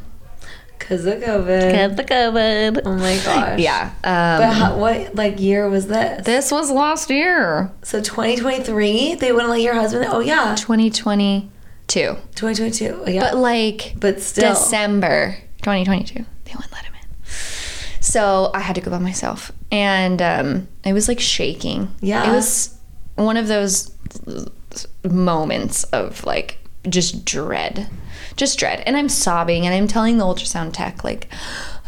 Cause of COVID. Because of COVID. Oh my gosh. Yeah. But Um, how, what like year was this? this was last year, So 2023, they wouldn't let your husband. Oh yeah, 2022. 2022. Oh, yeah, But like but still. December 2022. They wouldn't let him in. So I had to go by myself. And um, I was like shaking. Yeah. It was one of those moments of like just dread. Just dread. And I'm sobbing and I'm telling the ultrasound tech, like,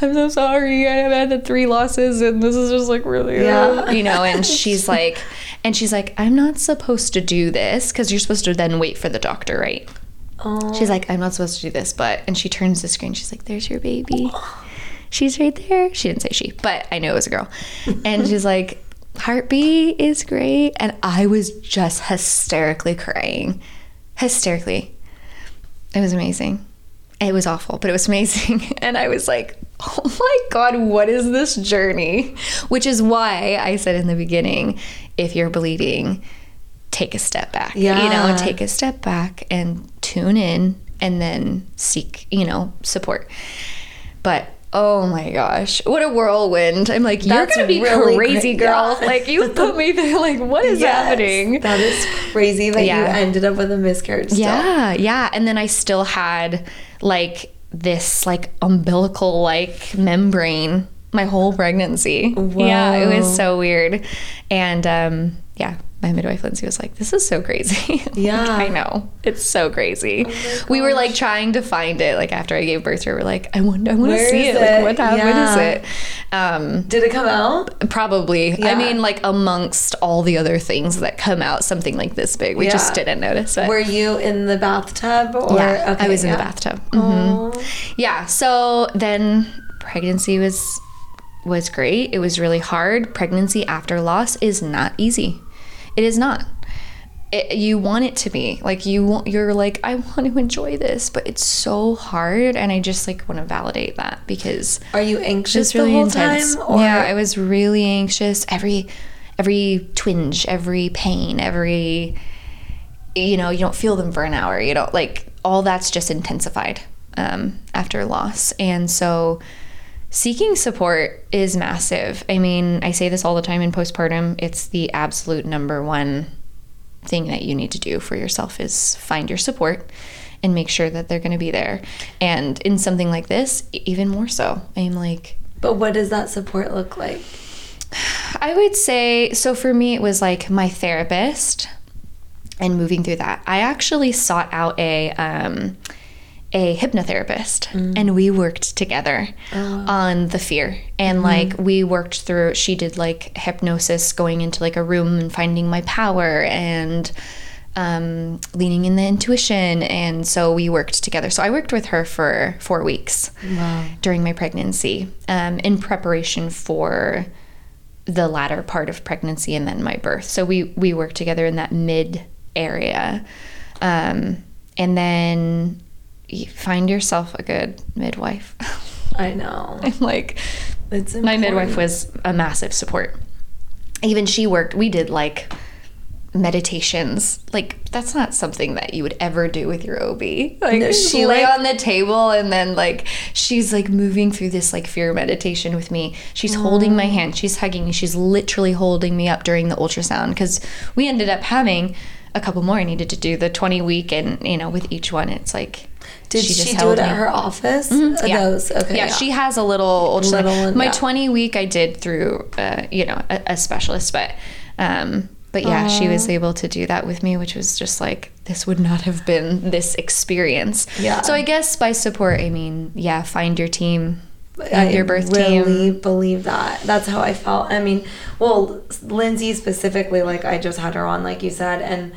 I'm so sorry. I have had the three losses and this is just like really, uh, Yeah. you know, and she's like, and she's like, I'm not supposed to do this because you're supposed to then wait for the doctor, right? Oh. She's like, I'm not supposed to do this, but and she turns the screen. She's like, There's your baby. She's right there. She didn't say she, but I know it was a girl. And she's like, Heartbeat is great. And I was just hysterically crying. Hysterically. It was amazing. It was awful, but it was amazing. And I was like, oh my God, what is this journey? Which is why I said in the beginning if you're bleeding, take a step back. Yeah. You know, take a step back and tune in and then seek, you know, support. But oh my gosh, what a whirlwind. I'm like, you're That's to be really crazy, great. girl. Yeah. Like, you put me there. Like, what is Yes. happening? That is crazy that Yeah. you ended up with a miscarriage. Still. Yeah, yeah. And then I still had like this like umbilical like membrane my whole pregnancy. Yeah, it was so weird. And um yeah, my midwife Lindsay was like, This is so crazy. Like, Yeah. Oh I know. It's so crazy. we were like trying to find it like after I gave birth to her, we're like, I want I want to see is it. Like what happened Yeah. is it? Um Did it come out? Probably. I mean, like amongst all the other things that come out, something like this big, we just didn't notice it. Were you in the bathtub or? Yeah, okay, I was in the bathtub. Mhm. Oh. Yeah, so then pregnancy was was great. It was really hard. Pregnancy after loss is not easy. It is not. It, you want it to be like you want. You're like I want to enjoy this, but it's so hard, and I just like want to validate that because Are you anxious really the whole intense. time? Or? Yeah, I was really anxious. Every every twinge, every pain, every you know, you don't feel them for an hour. You don't like all that's just intensified um, after loss, and so seeking support is massive. I mean, I say this all the time in postpartum. It's the absolute number one thing that you need to do for yourself is find your support and make sure that they're going to be there. And in something like this, even more so. I'm like, But what does that support look like? I would say so for me it was like my therapist and moving through that. I actually sought out a um a hypnotherapist and we worked together on the fear. And like we worked through she did like hypnosis going into like a room and finding my power and um, leaning in the intuition. And so we worked together. So i worked with her for four weeks Wow. during my pregnancy um, in preparation for the latter part of pregnancy and then my birth. So we we worked together in that mid area, um, and then you find yourself a good midwife. I know. I'm like, It's my midwife was a massive support. Even she worked. We did like meditations. Like that's not something that you would ever do with your OB. Like No, she lay like- on the table and then like she's like moving through this like fear meditation with me. She's holding my hand. She's hugging me. She's literally holding me up during the ultrasound because we ended up having a couple more. I needed to do the 20 week and you know with each one it's like Did she, do it at me. her office? Mm-hmm. Yeah. Those okay. yeah, she has a little ultrasound. Little one, My yeah. 20 week I did through, uh, you know, a, a specialist, but, um, but yeah, she was able to do that with me, which was just like this would not have been this experience. Yeah. So I guess by support, I mean, yeah, find your team, I find your birth really team. believe that. That's how I felt. I mean, well, Lindsay specifically, like I just had her on, like you said, and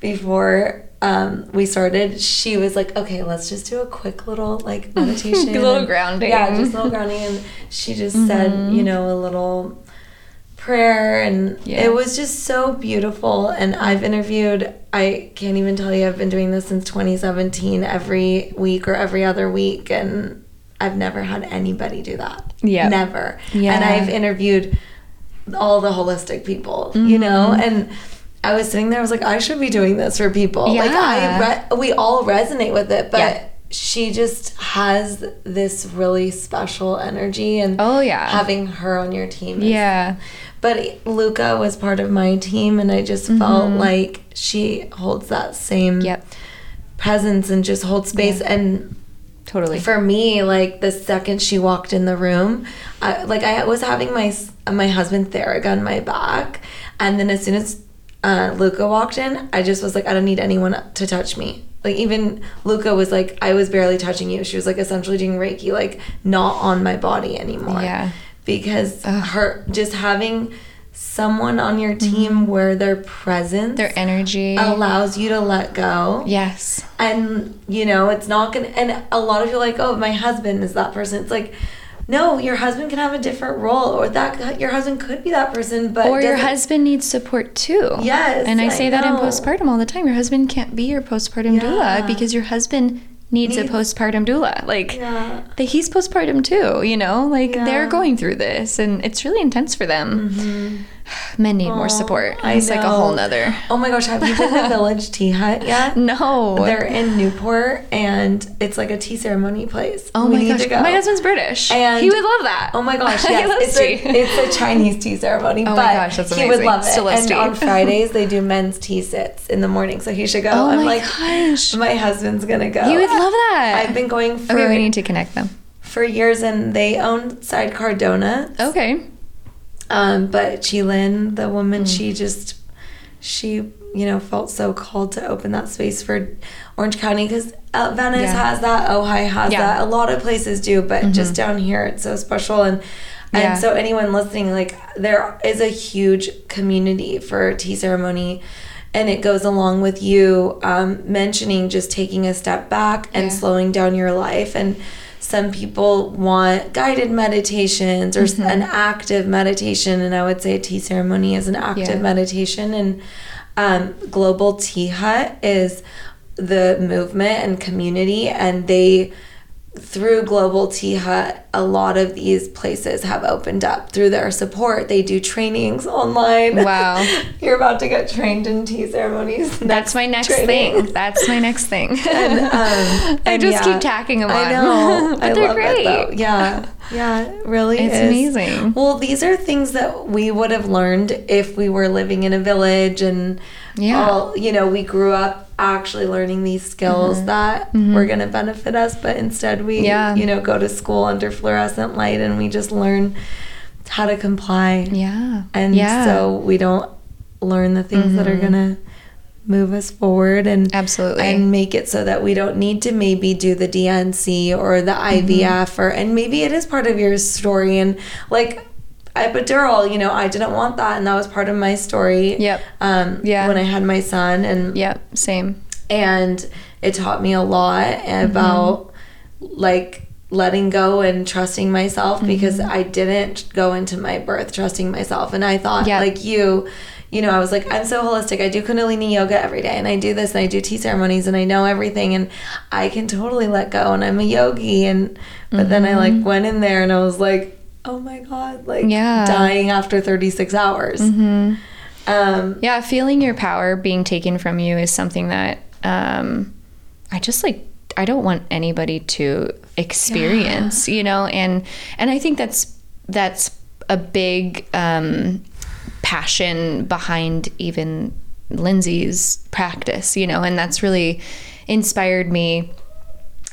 before um, we started, she was like, "Okay, let's just do a quick little like meditation, A little and- grounding. Yeah, just a little grounding." And she just said, you know, a little prayer, and Yeah. it was just so beautiful. And I've interviewed. I can't even tell you. I've been doing this since 2017, every week or every other week, and I've never had anybody do that. Yeah. Never. Yeah. And I've interviewed all the holistic people, you know, Mm-hmm. and I was sitting there. I was like, I should be doing this for people. Like I, Yeah. re- we all resonate with it, but Yeah. she just has this really special energy, and Oh, yeah. having her on your team. Is, Yeah. But Luca was part of my team, and I just felt like she holds that same Mm-hmm. Yep. presence and just holds space. And Totally. for me, like the second she walked in the room, I, like I was having my my husband Theragun my back, and then as soon as uh, Luca walked in, I just was like, I don't need anyone to touch me. Like even Luca was like, I was barely touching you. She was like essentially doing Reiki, like not on my body anymore. Yeah. because her just having someone on your team where their presence Mm-hmm. Their energy. allows you to let go yes. and you know it's not gonna and a lot of you are like oh my husband is that person it's like no your husband can have a different role or that your husband could be that person but Or your husband needs support too. Yes, And I I say that in postpartum all the time. Your husband can't be your postpartum Yeah. doula because your husband needs, Needs- a postpartum doula. Like yeah that he's postpartum too, you know? Like Yeah. they're going through this and it's really intense for them. Mm-hmm. Men need more support. It's like a whole nother. oh my gosh have you been to village tea hut yet No. they're in newport and it's like a tea ceremony place oh We my gosh. go. My husband's British. And- he would love that. Oh my gosh, yes. it's, tea. a, it's a Chinese tea ceremony. Oh but my gosh, that's amazing. He would love it. Still and tea. on Fridays they do men's tea sits in the morning, so he should go. Oh I'm my like, gosh. my husband's gonna go. He would love that. I've been going for Okay, we need to connect them. for years, and they own Sidecar Donuts. Okay. Um, but Chilin, the woman, Mm. she just she you know felt so called to open that space for Orange County because uh, Venice Yeah. has that, Ojai has Yeah. Mm-hmm. that, a lot of places do, but just down here it's so special and. And Yeah. so anyone listening, like there is a huge community for tea ceremony, and it goes along with you um, mentioning just taking a step back and slowing down your life. And some people want guided meditations or Mm-hmm. an active meditation, and I would say tea ceremony is an active Yeah. meditation. And um, Global Tea Hut is the movement and community, and they through Global Tea Hut, a lot of these places have opened up through their support. They do trainings online. Wow. You're about to get trained in tea ceremonies. That's my next training. thing. That's my next thing. And, um, I and just yeah, keep tacking them on. I know. but I they're love great. it though. Yeah. Yeah, really It's is. amazing. Well, these are things that we would have learned if we were living in a village and Yeah. all, you know, we grew up actually learning these skills that were going to benefit us, but instead we, Mm-hmm. Yeah. you know, go to school under fluorescent light and we just learn how to comply. Yeah. And yeah. Mm-hmm. so we don't learn the things that are going to move us forward and Absolutely. and make it so that we don't need to maybe do the D&C or the Mm-hmm. IVF or and maybe it is part of your story and like epidural, you know, I didn't want that and that was part of my story. Yep. Um Yeah. when I had my son and Yep. Same. and it taught me a lot about like letting go and trusting myself because I didn't go into my birth trusting myself and I thought Yeah. like you you know I was like I'm so holistic I do kundalini yoga every day and I do this and I do tea ceremonies and I know everything and I can totally let go and I'm a yogi and but then I like went in there and I was like oh my god like Yeah. dying after 36 hours um Yeah, feeling your power being taken from you is something that um, I just like. I don't want anybody to experience, you know, and and I think that's that's a big um, passion behind even Lindsay's practice, you know, and that's really inspired me.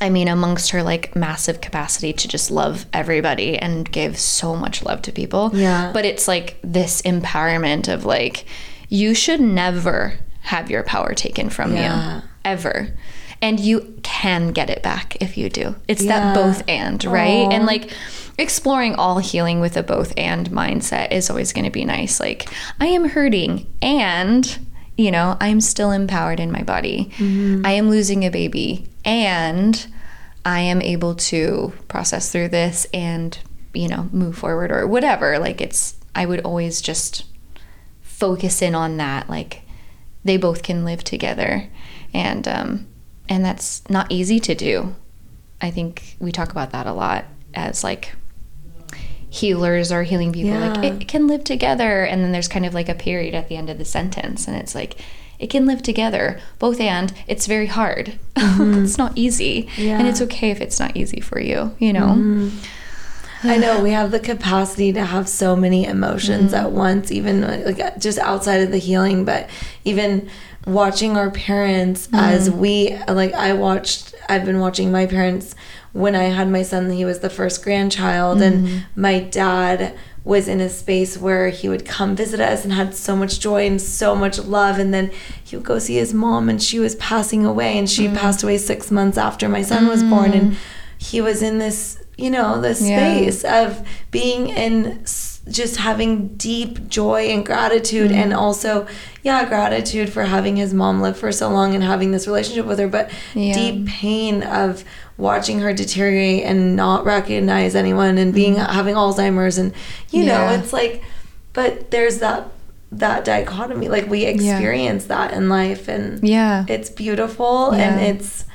I mean, amongst her like massive capacity to just love everybody and give so much love to people. Yeah. But it's like this empowerment of like, you should never have your power taken from Yeah. you, ever. And you can get it back if you do. It's Yeah. that both and, right? Aw. And like exploring all healing with a both and mindset is always going to be nice. Like, I am hurting and, you know, I'm still empowered in my body. I am losing a baby and I am able to process through this and, you know, move forward or whatever. Like, it's, I would always just focus in on that. Like, they both can live together. And, um, and that's not easy to do. I think we talk about that a lot as like healers or healing people like Yeah. it can live together and then there's kind of like a period at the end of the sentence and it's like it can live together both and it's very hard it's not easy and Mm-hmm. Yeah. Mm-hmm. it's okay if it's not easy for you you know I know we have the capacity to have so many emotions at once, even like just outside of the healing, but even watching our parents as mm. we like I watched I've been watching my parents when I had my son he was the first grandchild and mm-hmm. my dad was in a space where he would come visit us and had so much joy and so much love and then he would go see his mom and she was passing away and she mm. passed away 6 months after my son was born and mm. he was in this you know this Yeah. space of being in s- just having deep joy and gratitude and Mm-hmm. also yeah gratitude for having his mom live for so long and having this relationship with her but Yeah. deep pain of watching her deteriorate and not recognize anyone and being having alzheimer's and you know Mm-hmm. It's like but there's that that dichotomy like we experience that in life and yeah it's beautiful and it's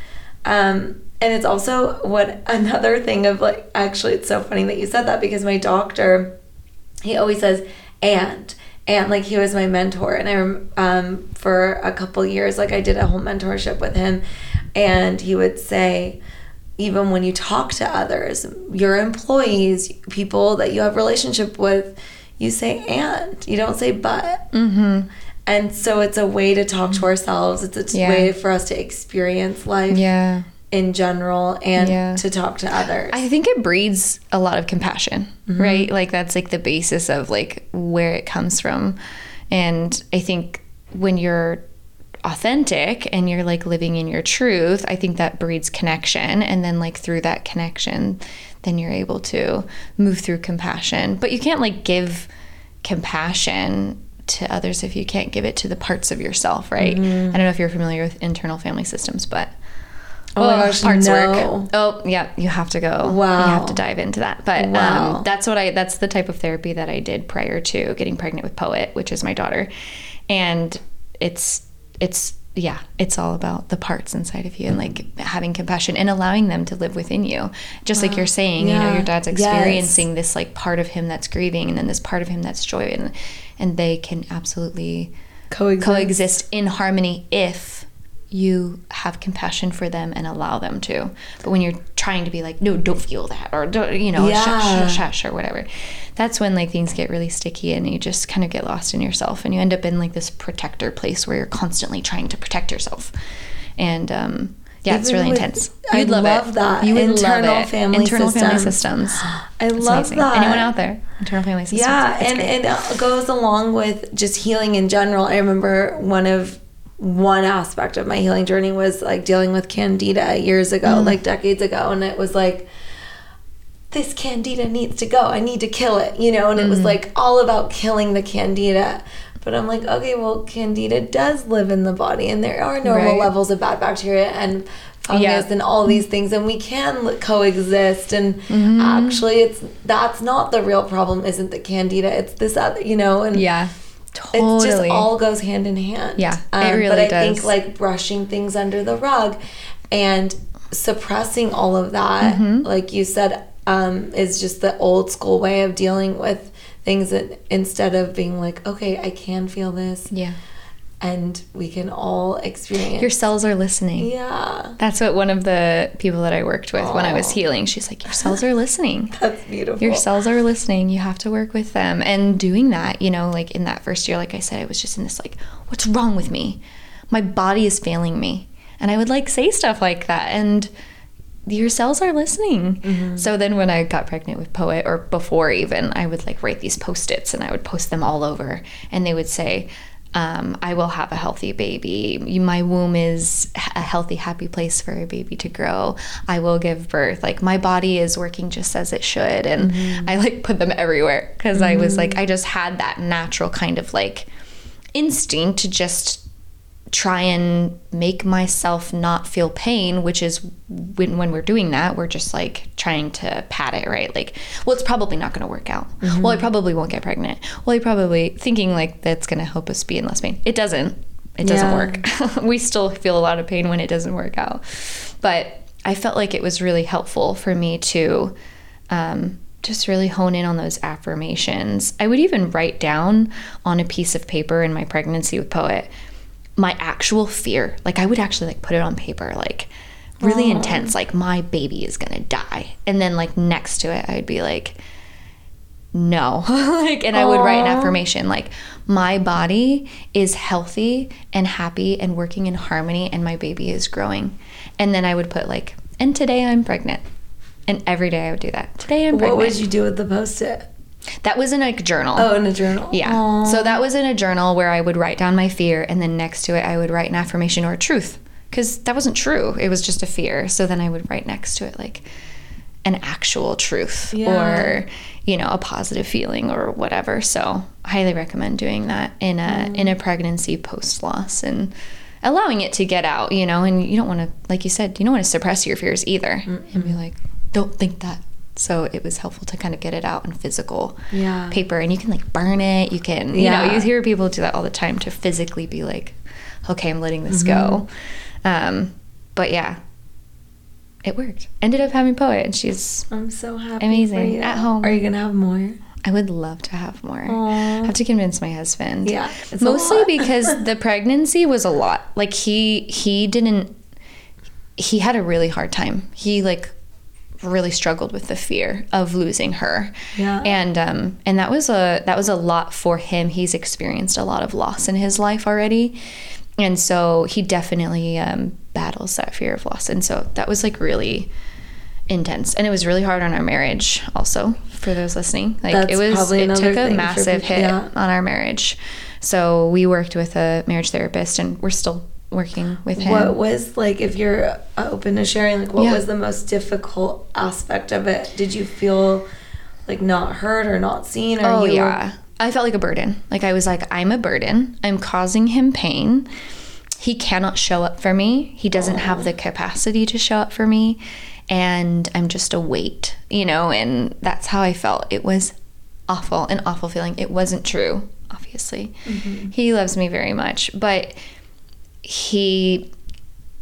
um and it's also what another thing of like actually it's so funny that you said that because my doctor he always says and and like he was my mentor and i um for a couple years like i did a whole mentorship with him and he would say even when you talk to others your employees people that you have relationship with you say and you don't say but mm-hmm and so it's a way to talk to ourselves. It's a Yeah. way for us to experience life yeah in general and Yeah. to talk to others. I think it breeds a lot of compassion, Mm-hmm. right? Like that's like the basis of like where it comes from. And I think when you're authentic and you're like living in your truth, I think that breeds connection and then like through that connection then you're able to move through compassion. But you can't like give compassion to others if you can't give it to the parts of yourself, right? Mm-hmm. I don't know if you're familiar with internal family systems, but Oh my gosh, parts no. work. Oh, yeah, you have to go. Wow. you have to dive into that. But Wow. um, that's what I. That's the type of therapy that I did prior to getting pregnant with Poet, which is my daughter, and it's it's yeah, it's all about the parts inside of you and like having compassion and allowing them to live within you. Just like you're saying, you know, your dad's Yes. experiencing this like part of him that's grieving, and then this part of him that's joy, and and they can absolutely Coexist. coexist in harmony if you have compassion for them and allow them to. But when you're trying to be like, no, don't feel that, or don't, you know, shush, Yeah. shush, shush, or whatever, that's when like things get really sticky and you just kind of get lost in yourself and you end up in like this protector place where you're constantly trying to protect yourself. And um, yeah, it's really with- intense. I You'd love, love it. that. You would Internal love it. family internal family systems. I It's love amazing. that. Anyone out there? Internal family systems. Yeah, It's and great. it goes along with just healing in general. I remember one of one aspect of my healing journey was like dealing with candida years ago, Mm. like decades ago, and it was like this candida needs to go. I need to kill it, you know, and it Mm-hmm. was like all about killing the candida. But I'm like, okay, well, candida does live in the body, and there are normal Right. levels of bad bacteria and fungus Yeah. and all these things, and we can coexist. And Mm-hmm. actually, it's that's not the real problem. Isn't the candida? It's this other, you know, and yeah, it just all goes hand in hand. Yeah, it Um, really But I does. think like brushing things under the rug and suppressing all of that, Mm-hmm. like you said, um, is just the old school way of dealing with things that instead of being like, okay, I can feel this yeah. And we can all experience. Your cells are listening. yeah, That's what one of the people that I worked with when I was healing, she's like, Your cells are listening. that's beautiful. Your cells are listening. You have to work with them. And doing that, you know, like in that first year, like I said, I was just in this like, what's wrong with me? My body is failing me. And I would like say stuff like that. And your cells are listening. Mm-hmm. So then when I got pregnant with Poet, or before even, I would like write these post its and I would post them all over. And they would say, um, I will have a healthy baby. My womb is a healthy, happy place for a baby to grow. I will give birth. Like my body is working just as it should. And I like put them everywhere because I was like, I just had that natural kind of like instinct to just try and make myself not feel pain, which is when, when we're doing that, we're just like trying to pat it, right? Like, well, it's probably not going to work out. Well, I probably won't get pregnant. Well, I probably thinking like that's going to help us be in less pain. It doesn't. It doesn't Yeah. work. we still feel a lot of pain when it doesn't work out. But I felt like it was really helpful for me to um, just really hone in on those affirmations. I would even write down on a piece of paper in my pregnancy with Poet my actual fear. Like I would actually like put it on paper, like really Aww. intense, like my baby is gonna die. And then like next to it, I'd be like, no. like and I would write an affirmation like my body is healthy and happy and working in harmony and my baby is growing. And then I would put like, and today I'm pregnant. And every day I would do that. Today I'm pregnant. What would you do with the post-it? That was in a journal. Oh, in a journal. Yeah. Aw. So that was in a journal where I would write down my fear and then next to it I would write an affirmation or a truth because that wasn't true. It was just a fear. So then I would write next to it like an actual truth Yeah. or you know a positive feeling or whatever. So highly recommend doing that in a mm. in a pregnancy post loss and allowing it to get out, you know, and you don't want to like you said, you don't want to suppress your fears either and be like don't think that. So it was helpful to kind of get it out in physical Yeah. paper and you can like burn it. You can, you know, you hear people do that all the time to physically be like, okay, I'm letting this Mm-hmm. go. Um, but yeah, it worked. Ended up having Poet and she's, I'm so happy. Amazing. For you. At home. Are you gonna have more? I would love to have more. Aw. I have to convince my husband. Yeah, Mostly because the pregnancy was a lot. Like he, he didn't, he had a really hard time. He like really struggled with the fear of losing her. Yeah. And um and that was a that was a lot for him. He's experienced a lot of loss in his life already. And so he definitely um battles that fear of loss. And so that was like really intense. And it was really hard on our marriage also for those listening. Like That's it was it took a massive people- hit yeah. on our marriage. So we worked with a marriage therapist and we're still working with him. What was like if you're open to sharing like what Yeah. was the most difficult aspect of it? Did you feel like not heard or not seen or Oh you yeah. I felt like a burden. Like I was like, I'm a burden. I'm causing him pain. He cannot show up for me. He doesn't have the capacity to show up for me. And I'm just a weight, you know, and that's how I felt. It was awful, an awful feeling. It wasn't true, obviously. Mm-hmm. He loves me very much, but he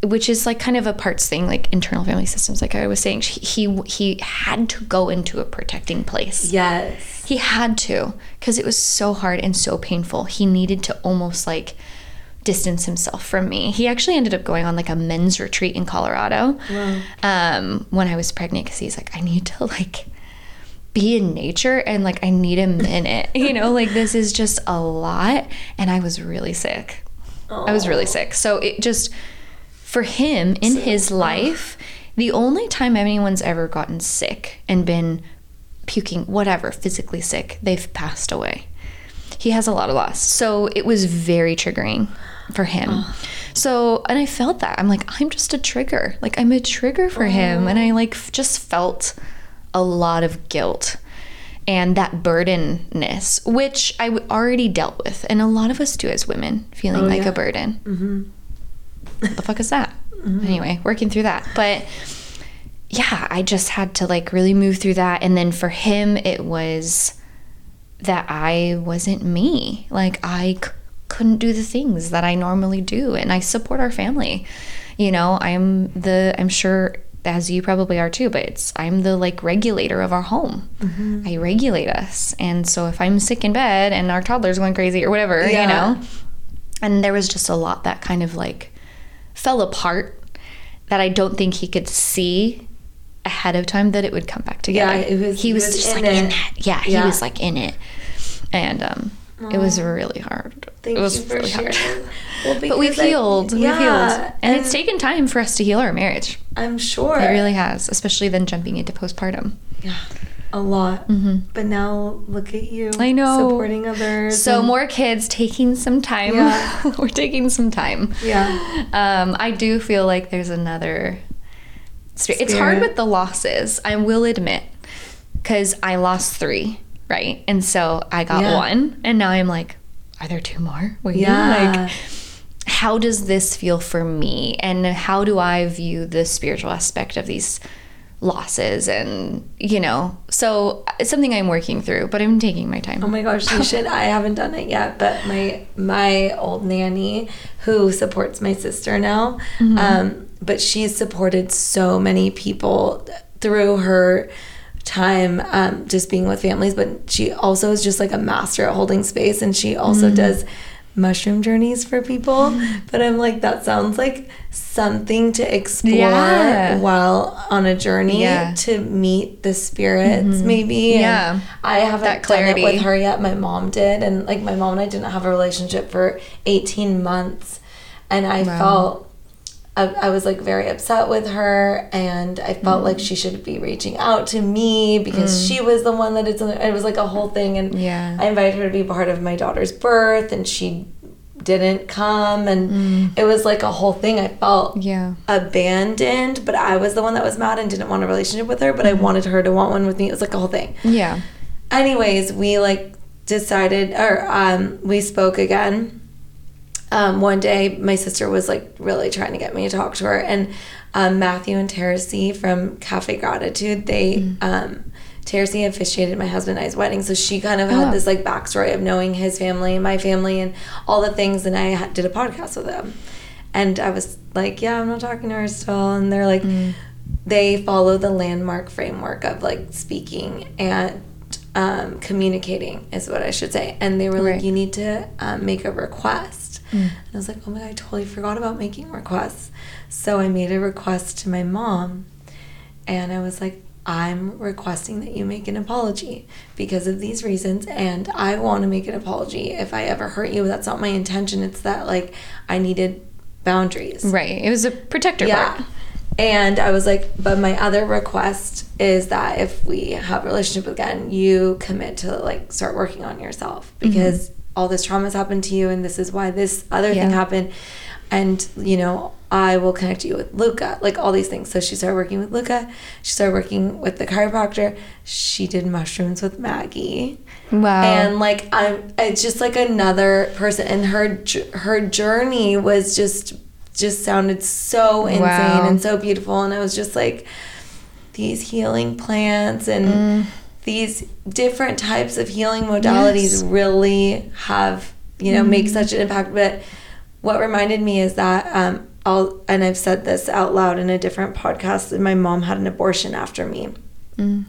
which is like kind of a parts thing like internal family systems like i was saying he he, he had to go into a protecting place Yes. he had to because it was so hard and so painful. He needed to almost like distance himself from me. He actually ended up going on like a men's retreat in Colorado Wow. um, when I was pregnant because he's like, I need to like be in nature and like I need a minute. you know, like this is just a lot. And I was really sick. I was really sick. So it just, for him in his life, the only time anyone's ever gotten sick and been puking, whatever, physically sick, they've passed away. He has a lot of loss. So it was very triggering for him. So, and I felt that. I'm like, I'm just a trigger. Like, I'm a trigger for him. And I like just felt a lot of guilt and that burdenness, which I already dealt with. And a lot of us do as women, feeling Oh, like yeah. a burden. Mm-hmm. What the fuck is that? Anyway, working through that. But yeah, I just had to like really move through that. And then for him, it was that I wasn't me. Like I c- couldn't do the things that I normally do. And I support our family. You know, I'm the, I'm sure as you probably are too, but it's, I'm the like regulator of our home. I regulate us. And so if I'm sick in bed and our toddler's going crazy or whatever, Yeah. you know, and there was just a lot that kind of like fell apart that I don't think he could see ahead of time that it would come back together. Yeah, it was- he was, was just in like in it. it. Yeah, he Yeah. was like in it. And um it was really hard. Thank it was you really hard. Well, But we've I- healed. we've healed. And, it's taken time for us to heal our marriage. I'm sure. It really has, especially then jumping into postpartum. Yeah, a lot. Mhm. But now look at you. I know. Supporting others. So and- more kids taking some time. Yeah. We're taking some time. Yeah. Um, I do feel like there's another. Spirit. It's hard with the losses. I will admit, because I lost three, right? And so I got Yeah. one, and now I'm like, are there two more? Waiting? Yeah. Like, how does this feel for me, and how do I view the spiritual aspect of these? losses and you know so it's something i'm working through but i'm taking my time Oh my gosh, you should. I haven't done it yet, but my my old nanny who supports my sister now, Mm-hmm. um, but she's supported so many people through her time um, just being with families, but she also is just like a master at holding space, and she also does mushroom journeys for people. But I'm like, that sounds like something to explore Yeah. while on a journey Yeah. to meet the spirits, maybe. And Yeah. I haven't That done it with her yet. My mom did, and like my mom and I didn't have a relationship for 18 months, and I Wow. felt. I, I was like very upset with her, and I felt Mm. like she should be reaching out to me because she was the one that it's. It was like a whole thing, and Yeah. I invited her to be part of my daughter's birth, and she didn't come, and it was like a whole thing. I felt Mm. Yeah. abandoned, but I was the one that was mad and didn't want a relationship with her, but I Mm-hmm. wanted her to want one with me. It was like a whole thing. Yeah. Anyways, we like decided, or um, we spoke again. Um, one day, my sister was like really trying to get me to talk to her, and um, Matthew and Terces from Cafe Gratitude, they Mm. um, Terces officiated my husband and I's wedding, so she kind of had Oh. this like backstory of knowing his family and my family and all the things, and I did a podcast with them, and I was like, yeah, I'm not talking to her still, and they're like, they follow the landmark framework of like speaking and um, communicating is what I should say. And they were like, you need to um, make a request. And I was like, oh my God, I totally forgot about making requests. So I made a request to my mom. And I was like, I'm requesting that you make an apology because of these reasons. And I want to make an apology if I ever hurt you. That's not my intention. It's that like I needed boundaries. Right. It was a protector Yeah. part. And I was like, but my other request is that if we have a relationship again, you commit to like start working on yourself mm-hmm. because all this trauma has happened to you and this is why this other thing happened. And, you know, I will connect you with Luca, like all these things. So she started working with Luca. She started working with the chiropractor. She did mushrooms with Maggie Wow. and like I'm it's just like another person and her her journey was just just sounded so insane Wow. and so beautiful and I was just like these healing plants and Mm. These different types of healing modalities Yes. really have you know Mm. make such an impact but what reminded me is that um I'll and I've said this out loud in a different podcast that my mom had an abortion after me Mm.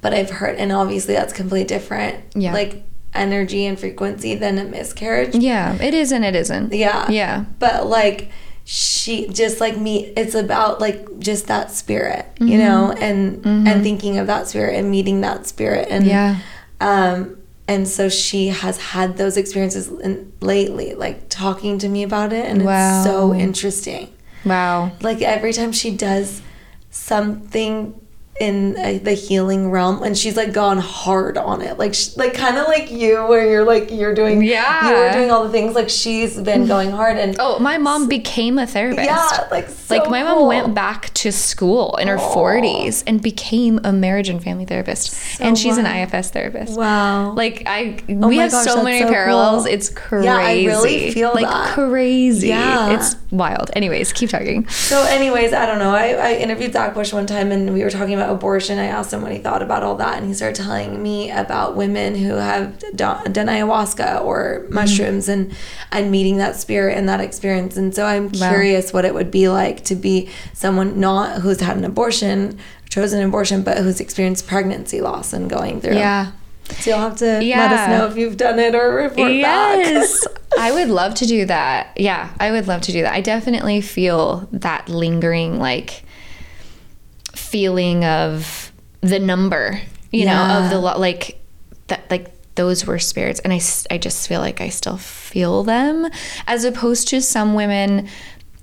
but I've heard, and obviously that's completely different, Yeah. like energy and frequency than a miscarriage. yeah. It is and it isn't. Yeah. Yeah. But like, she just like me, it's about like just that spirit, you know, and and thinking of that spirit and meeting that spirit, and Yeah. um, and so she has had those experiences in, lately, like talking to me about it, and Wow. it's so interesting Wow. like every time she does something in uh, the healing realm and she's like gone hard on it like sh- like kind of like you where you're like you're doing Yeah. you were doing all the things like she's been going hard and Oh, my mom became a therapist. yeah like so like my mom went back to school in her 40s and became a marriage and family therapist and she's an. IFS therapist. wow Like I we my have gosh, so many so parallels. cool. It's crazy. Yeah, I really feel like that. crazy. Yeah. It's wild. Anyways, keep talking. So, anyways, I don't know. I, I interviewed Zach Bush one time and we were talking about abortion. I asked him what he thought about all that, and he started telling me about women who have done, done ayahuasca or mm-hmm. mushrooms and and meeting that spirit and that experience. And so, I'm Wow. curious what it would be like to be someone not who's had an abortion, chosen an abortion, but who's experienced pregnancy loss and going through. Yeah. So you'll have to let us know if you've done it or report back. Yes. I would love to do that. Yeah, I would love to do that. I definitely feel that lingering like feeling of the number, you know, of the lo- like that like those were spirits. And I, I just feel like I still feel them as opposed to some women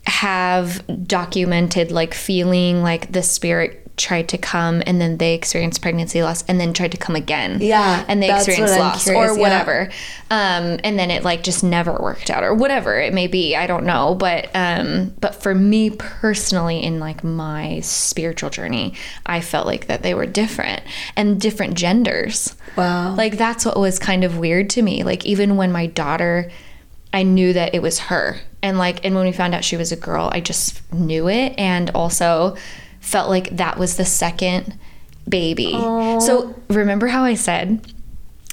have documented like feeling like the spirit tried to come and then they experienced pregnancy loss and then tried to come again. Yeah, and they experienced loss curious, or yeah. whatever. Um, and then it like just never worked out or whatever it may be. I don't know. But um, but for me personally in like my spiritual journey i felt like that they were different and different genders. Wow. like that's what was kind of weird to me. Like even when my daughter I knew that it was her. And like and when we found out she was a girl, I just knew it. And also felt like that was the second baby. So remember how I said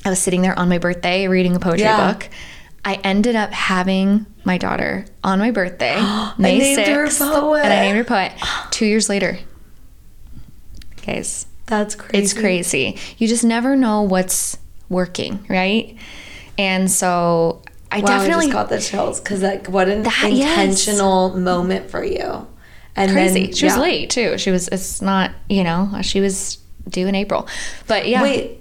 I was sitting there on my birthday reading a poetry Yeah. book. I ended up having my daughter on my birthday, May named her 6th, poet. and I named her poet. Two years later, guys, That's crazy. It's crazy. You just never know what's working, right? And so I Wow, definitely I got the chills because like what an That- yes. intentional moment for you. And crazy. then she was late too. She was. It's not. You know. She was due in April. But yeah. Wait,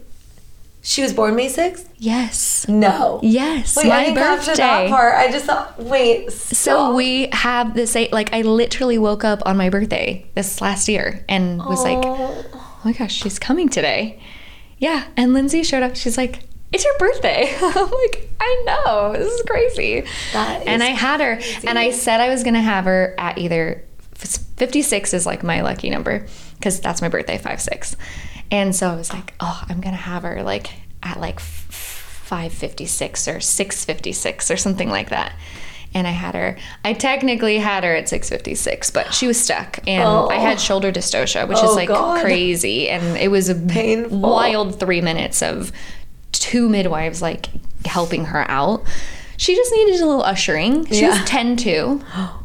she was born May sixth. Yes. No. Yes. Wait, I my birthday. that part. I just thought. Wait. So we have this. Like I literally woke up on my birthday this last year and was like, Oh. my gosh, she's coming today. Yeah. And Lindsay showed up. She's like, it's your birthday. I'm like, I know. This is crazy. That and I had her, and I said I was going to have her at either 56 is like my lucky number because that's my birthday, 5 6. And so I was like, oh, I'm going to have her like at like 556 or 656 or something like that. And I had her. I technically had her at 656, but she was stuck, and I had oh. shoulder dystocia, which Oh, is like God. crazy. And it was a Painful. wild three minutes of two midwives like helping her out. She just needed a little ushering. She Yeah. was 10 2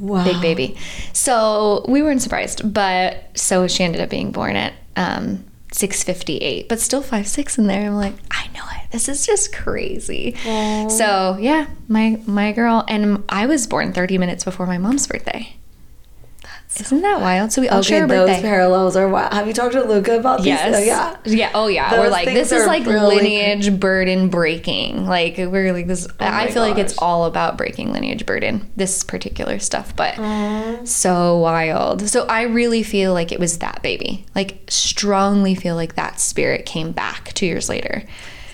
wow. big baby. So we weren't surprised, but so she ended up being born at um, 658, but still five six in there. I'm like, I know it. This is just crazy. So yeah, my my girl, and I was born 30 minutes before my mom's birthday. Isn't that wild? So we all Okay, share a those parallels are what. Have you talked to Luca about these? Yes. Oh, yeah. Yeah. Oh, yeah. Those we're like, this is like really lineage burden breaking. Like, we're like this. Oh I Oh my feel like it's all about breaking lineage burden, this particular stuff, but so wild. So I really feel like it was that baby. Like, strongly feel like that spirit came back two years later.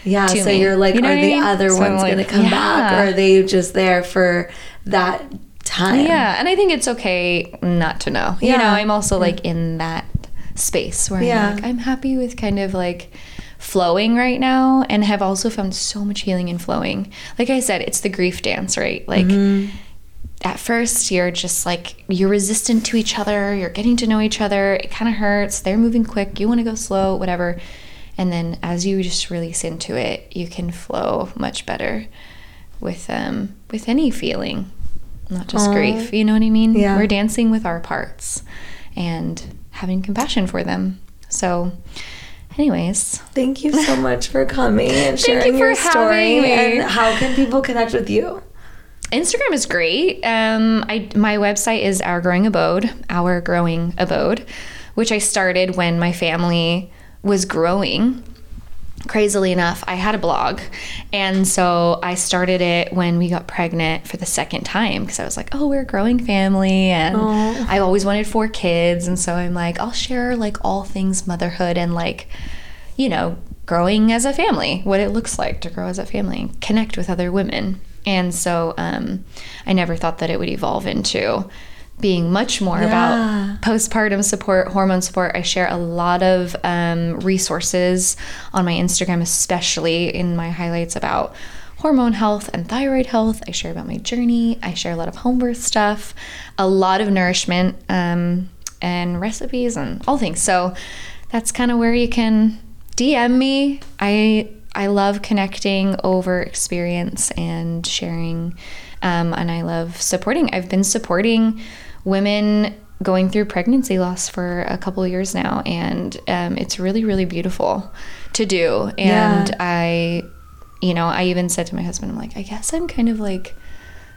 Yeah, so me. you're like, You know are I the mean? other So, ones like, going to come back, or are they just there for that time? Yeah. And I think it's okay not to know. You Yeah. know, I'm also like in that space where Yeah. I'm like, I'm happy with kind of like flowing right now and have also found so much healing in flowing. Like I said, it's the grief dance, right? Like Mm-hmm. at first you're just like you're resistant to each other, you're getting to know each other, it kind of hurts, they're moving quick, you want to go slow, whatever. And then as you just release into it, you can flow much better with um with any feeling, not just Aw. grief. You know what I mean? Yeah. We're dancing with our parts and having compassion for them. So anyways, Thank you so much for coming and Thank sharing you your story. me. And how can people connect with you? Instagram is great. Um, I my website is Our Growing Abode, Our Growing Abode, which I started when my family was growing. Crazily enough, I had a blog, and so I started it when we got pregnant for the second time because I was like, "Oh, we're a growing family," and Aw. I always wanted four kids, and so I'm like, I'll share like all things motherhood and like, you know, growing as a family, what it looks like to grow as a family, and connect with other women. And so um, I never thought that it would evolve into being much more Yeah. about postpartum support, hormone support. I share a lot of um, resources on my Instagram, especially in my highlights about hormone health and thyroid health. I share about my journey. I share a lot of home birth stuff, a lot of nourishment um, and recipes and all things. So that's kind of where you can DM me. I I love connecting over experience and sharing, um, and I love supporting. I've been supporting women going through pregnancy loss for a couple of years now, and um, it's really really beautiful to do. And Yeah. I, you know, I even said to my husband, I'm like, I guess I'm kind of like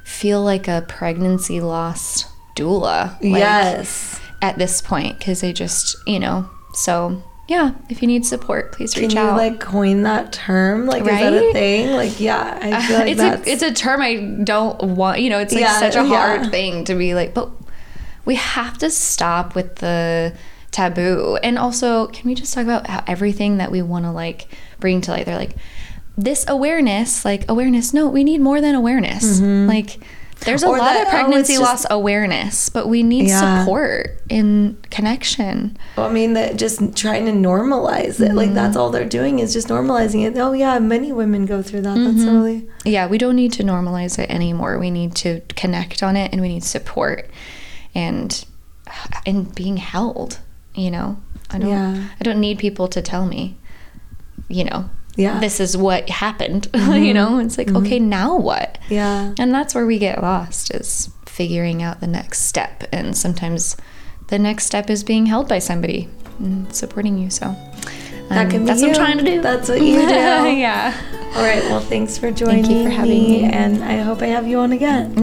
feel like a pregnancy loss doula. Like, yes. at this point because I just, you know, so yeah, if you need support, please Can reach you out. like coin that term? Like, is that a thing? Like, yeah, I feel like it's that's. a it's a term I don't want. You know, it's like Yeah, such a hard yeah. thing to be like, but we have to stop with the taboo. And also, can we just talk about how everything that we want to like bring to light? They're like this awareness, like awareness. No, we need more than awareness. Like. There's a Mm-hmm. Or lot that, of oh, pregnancy it's loss just- awareness, but we need Yeah. support in connection. Well, I mean, that just trying to normalize it. Like, that's all they're doing is just normalizing it. Oh, yeah, many women go through that. That's Mm-hmm. really. yeah we don't need to normalize it anymore we need to connect on it and we need support and and being held you know i don't Yeah. i don't need people to tell me you know Yeah. Mm-hmm. this is what happened you know it's like okay now what Yeah. and that's where we get lost is figuring out the next step and sometimes the next step is being held by somebody and supporting you. So That um, that's what I'm trying to do. That's what you do. yeah. All right. Well, thanks for joining me. Thank you for having me, me. and I hope I have you on again.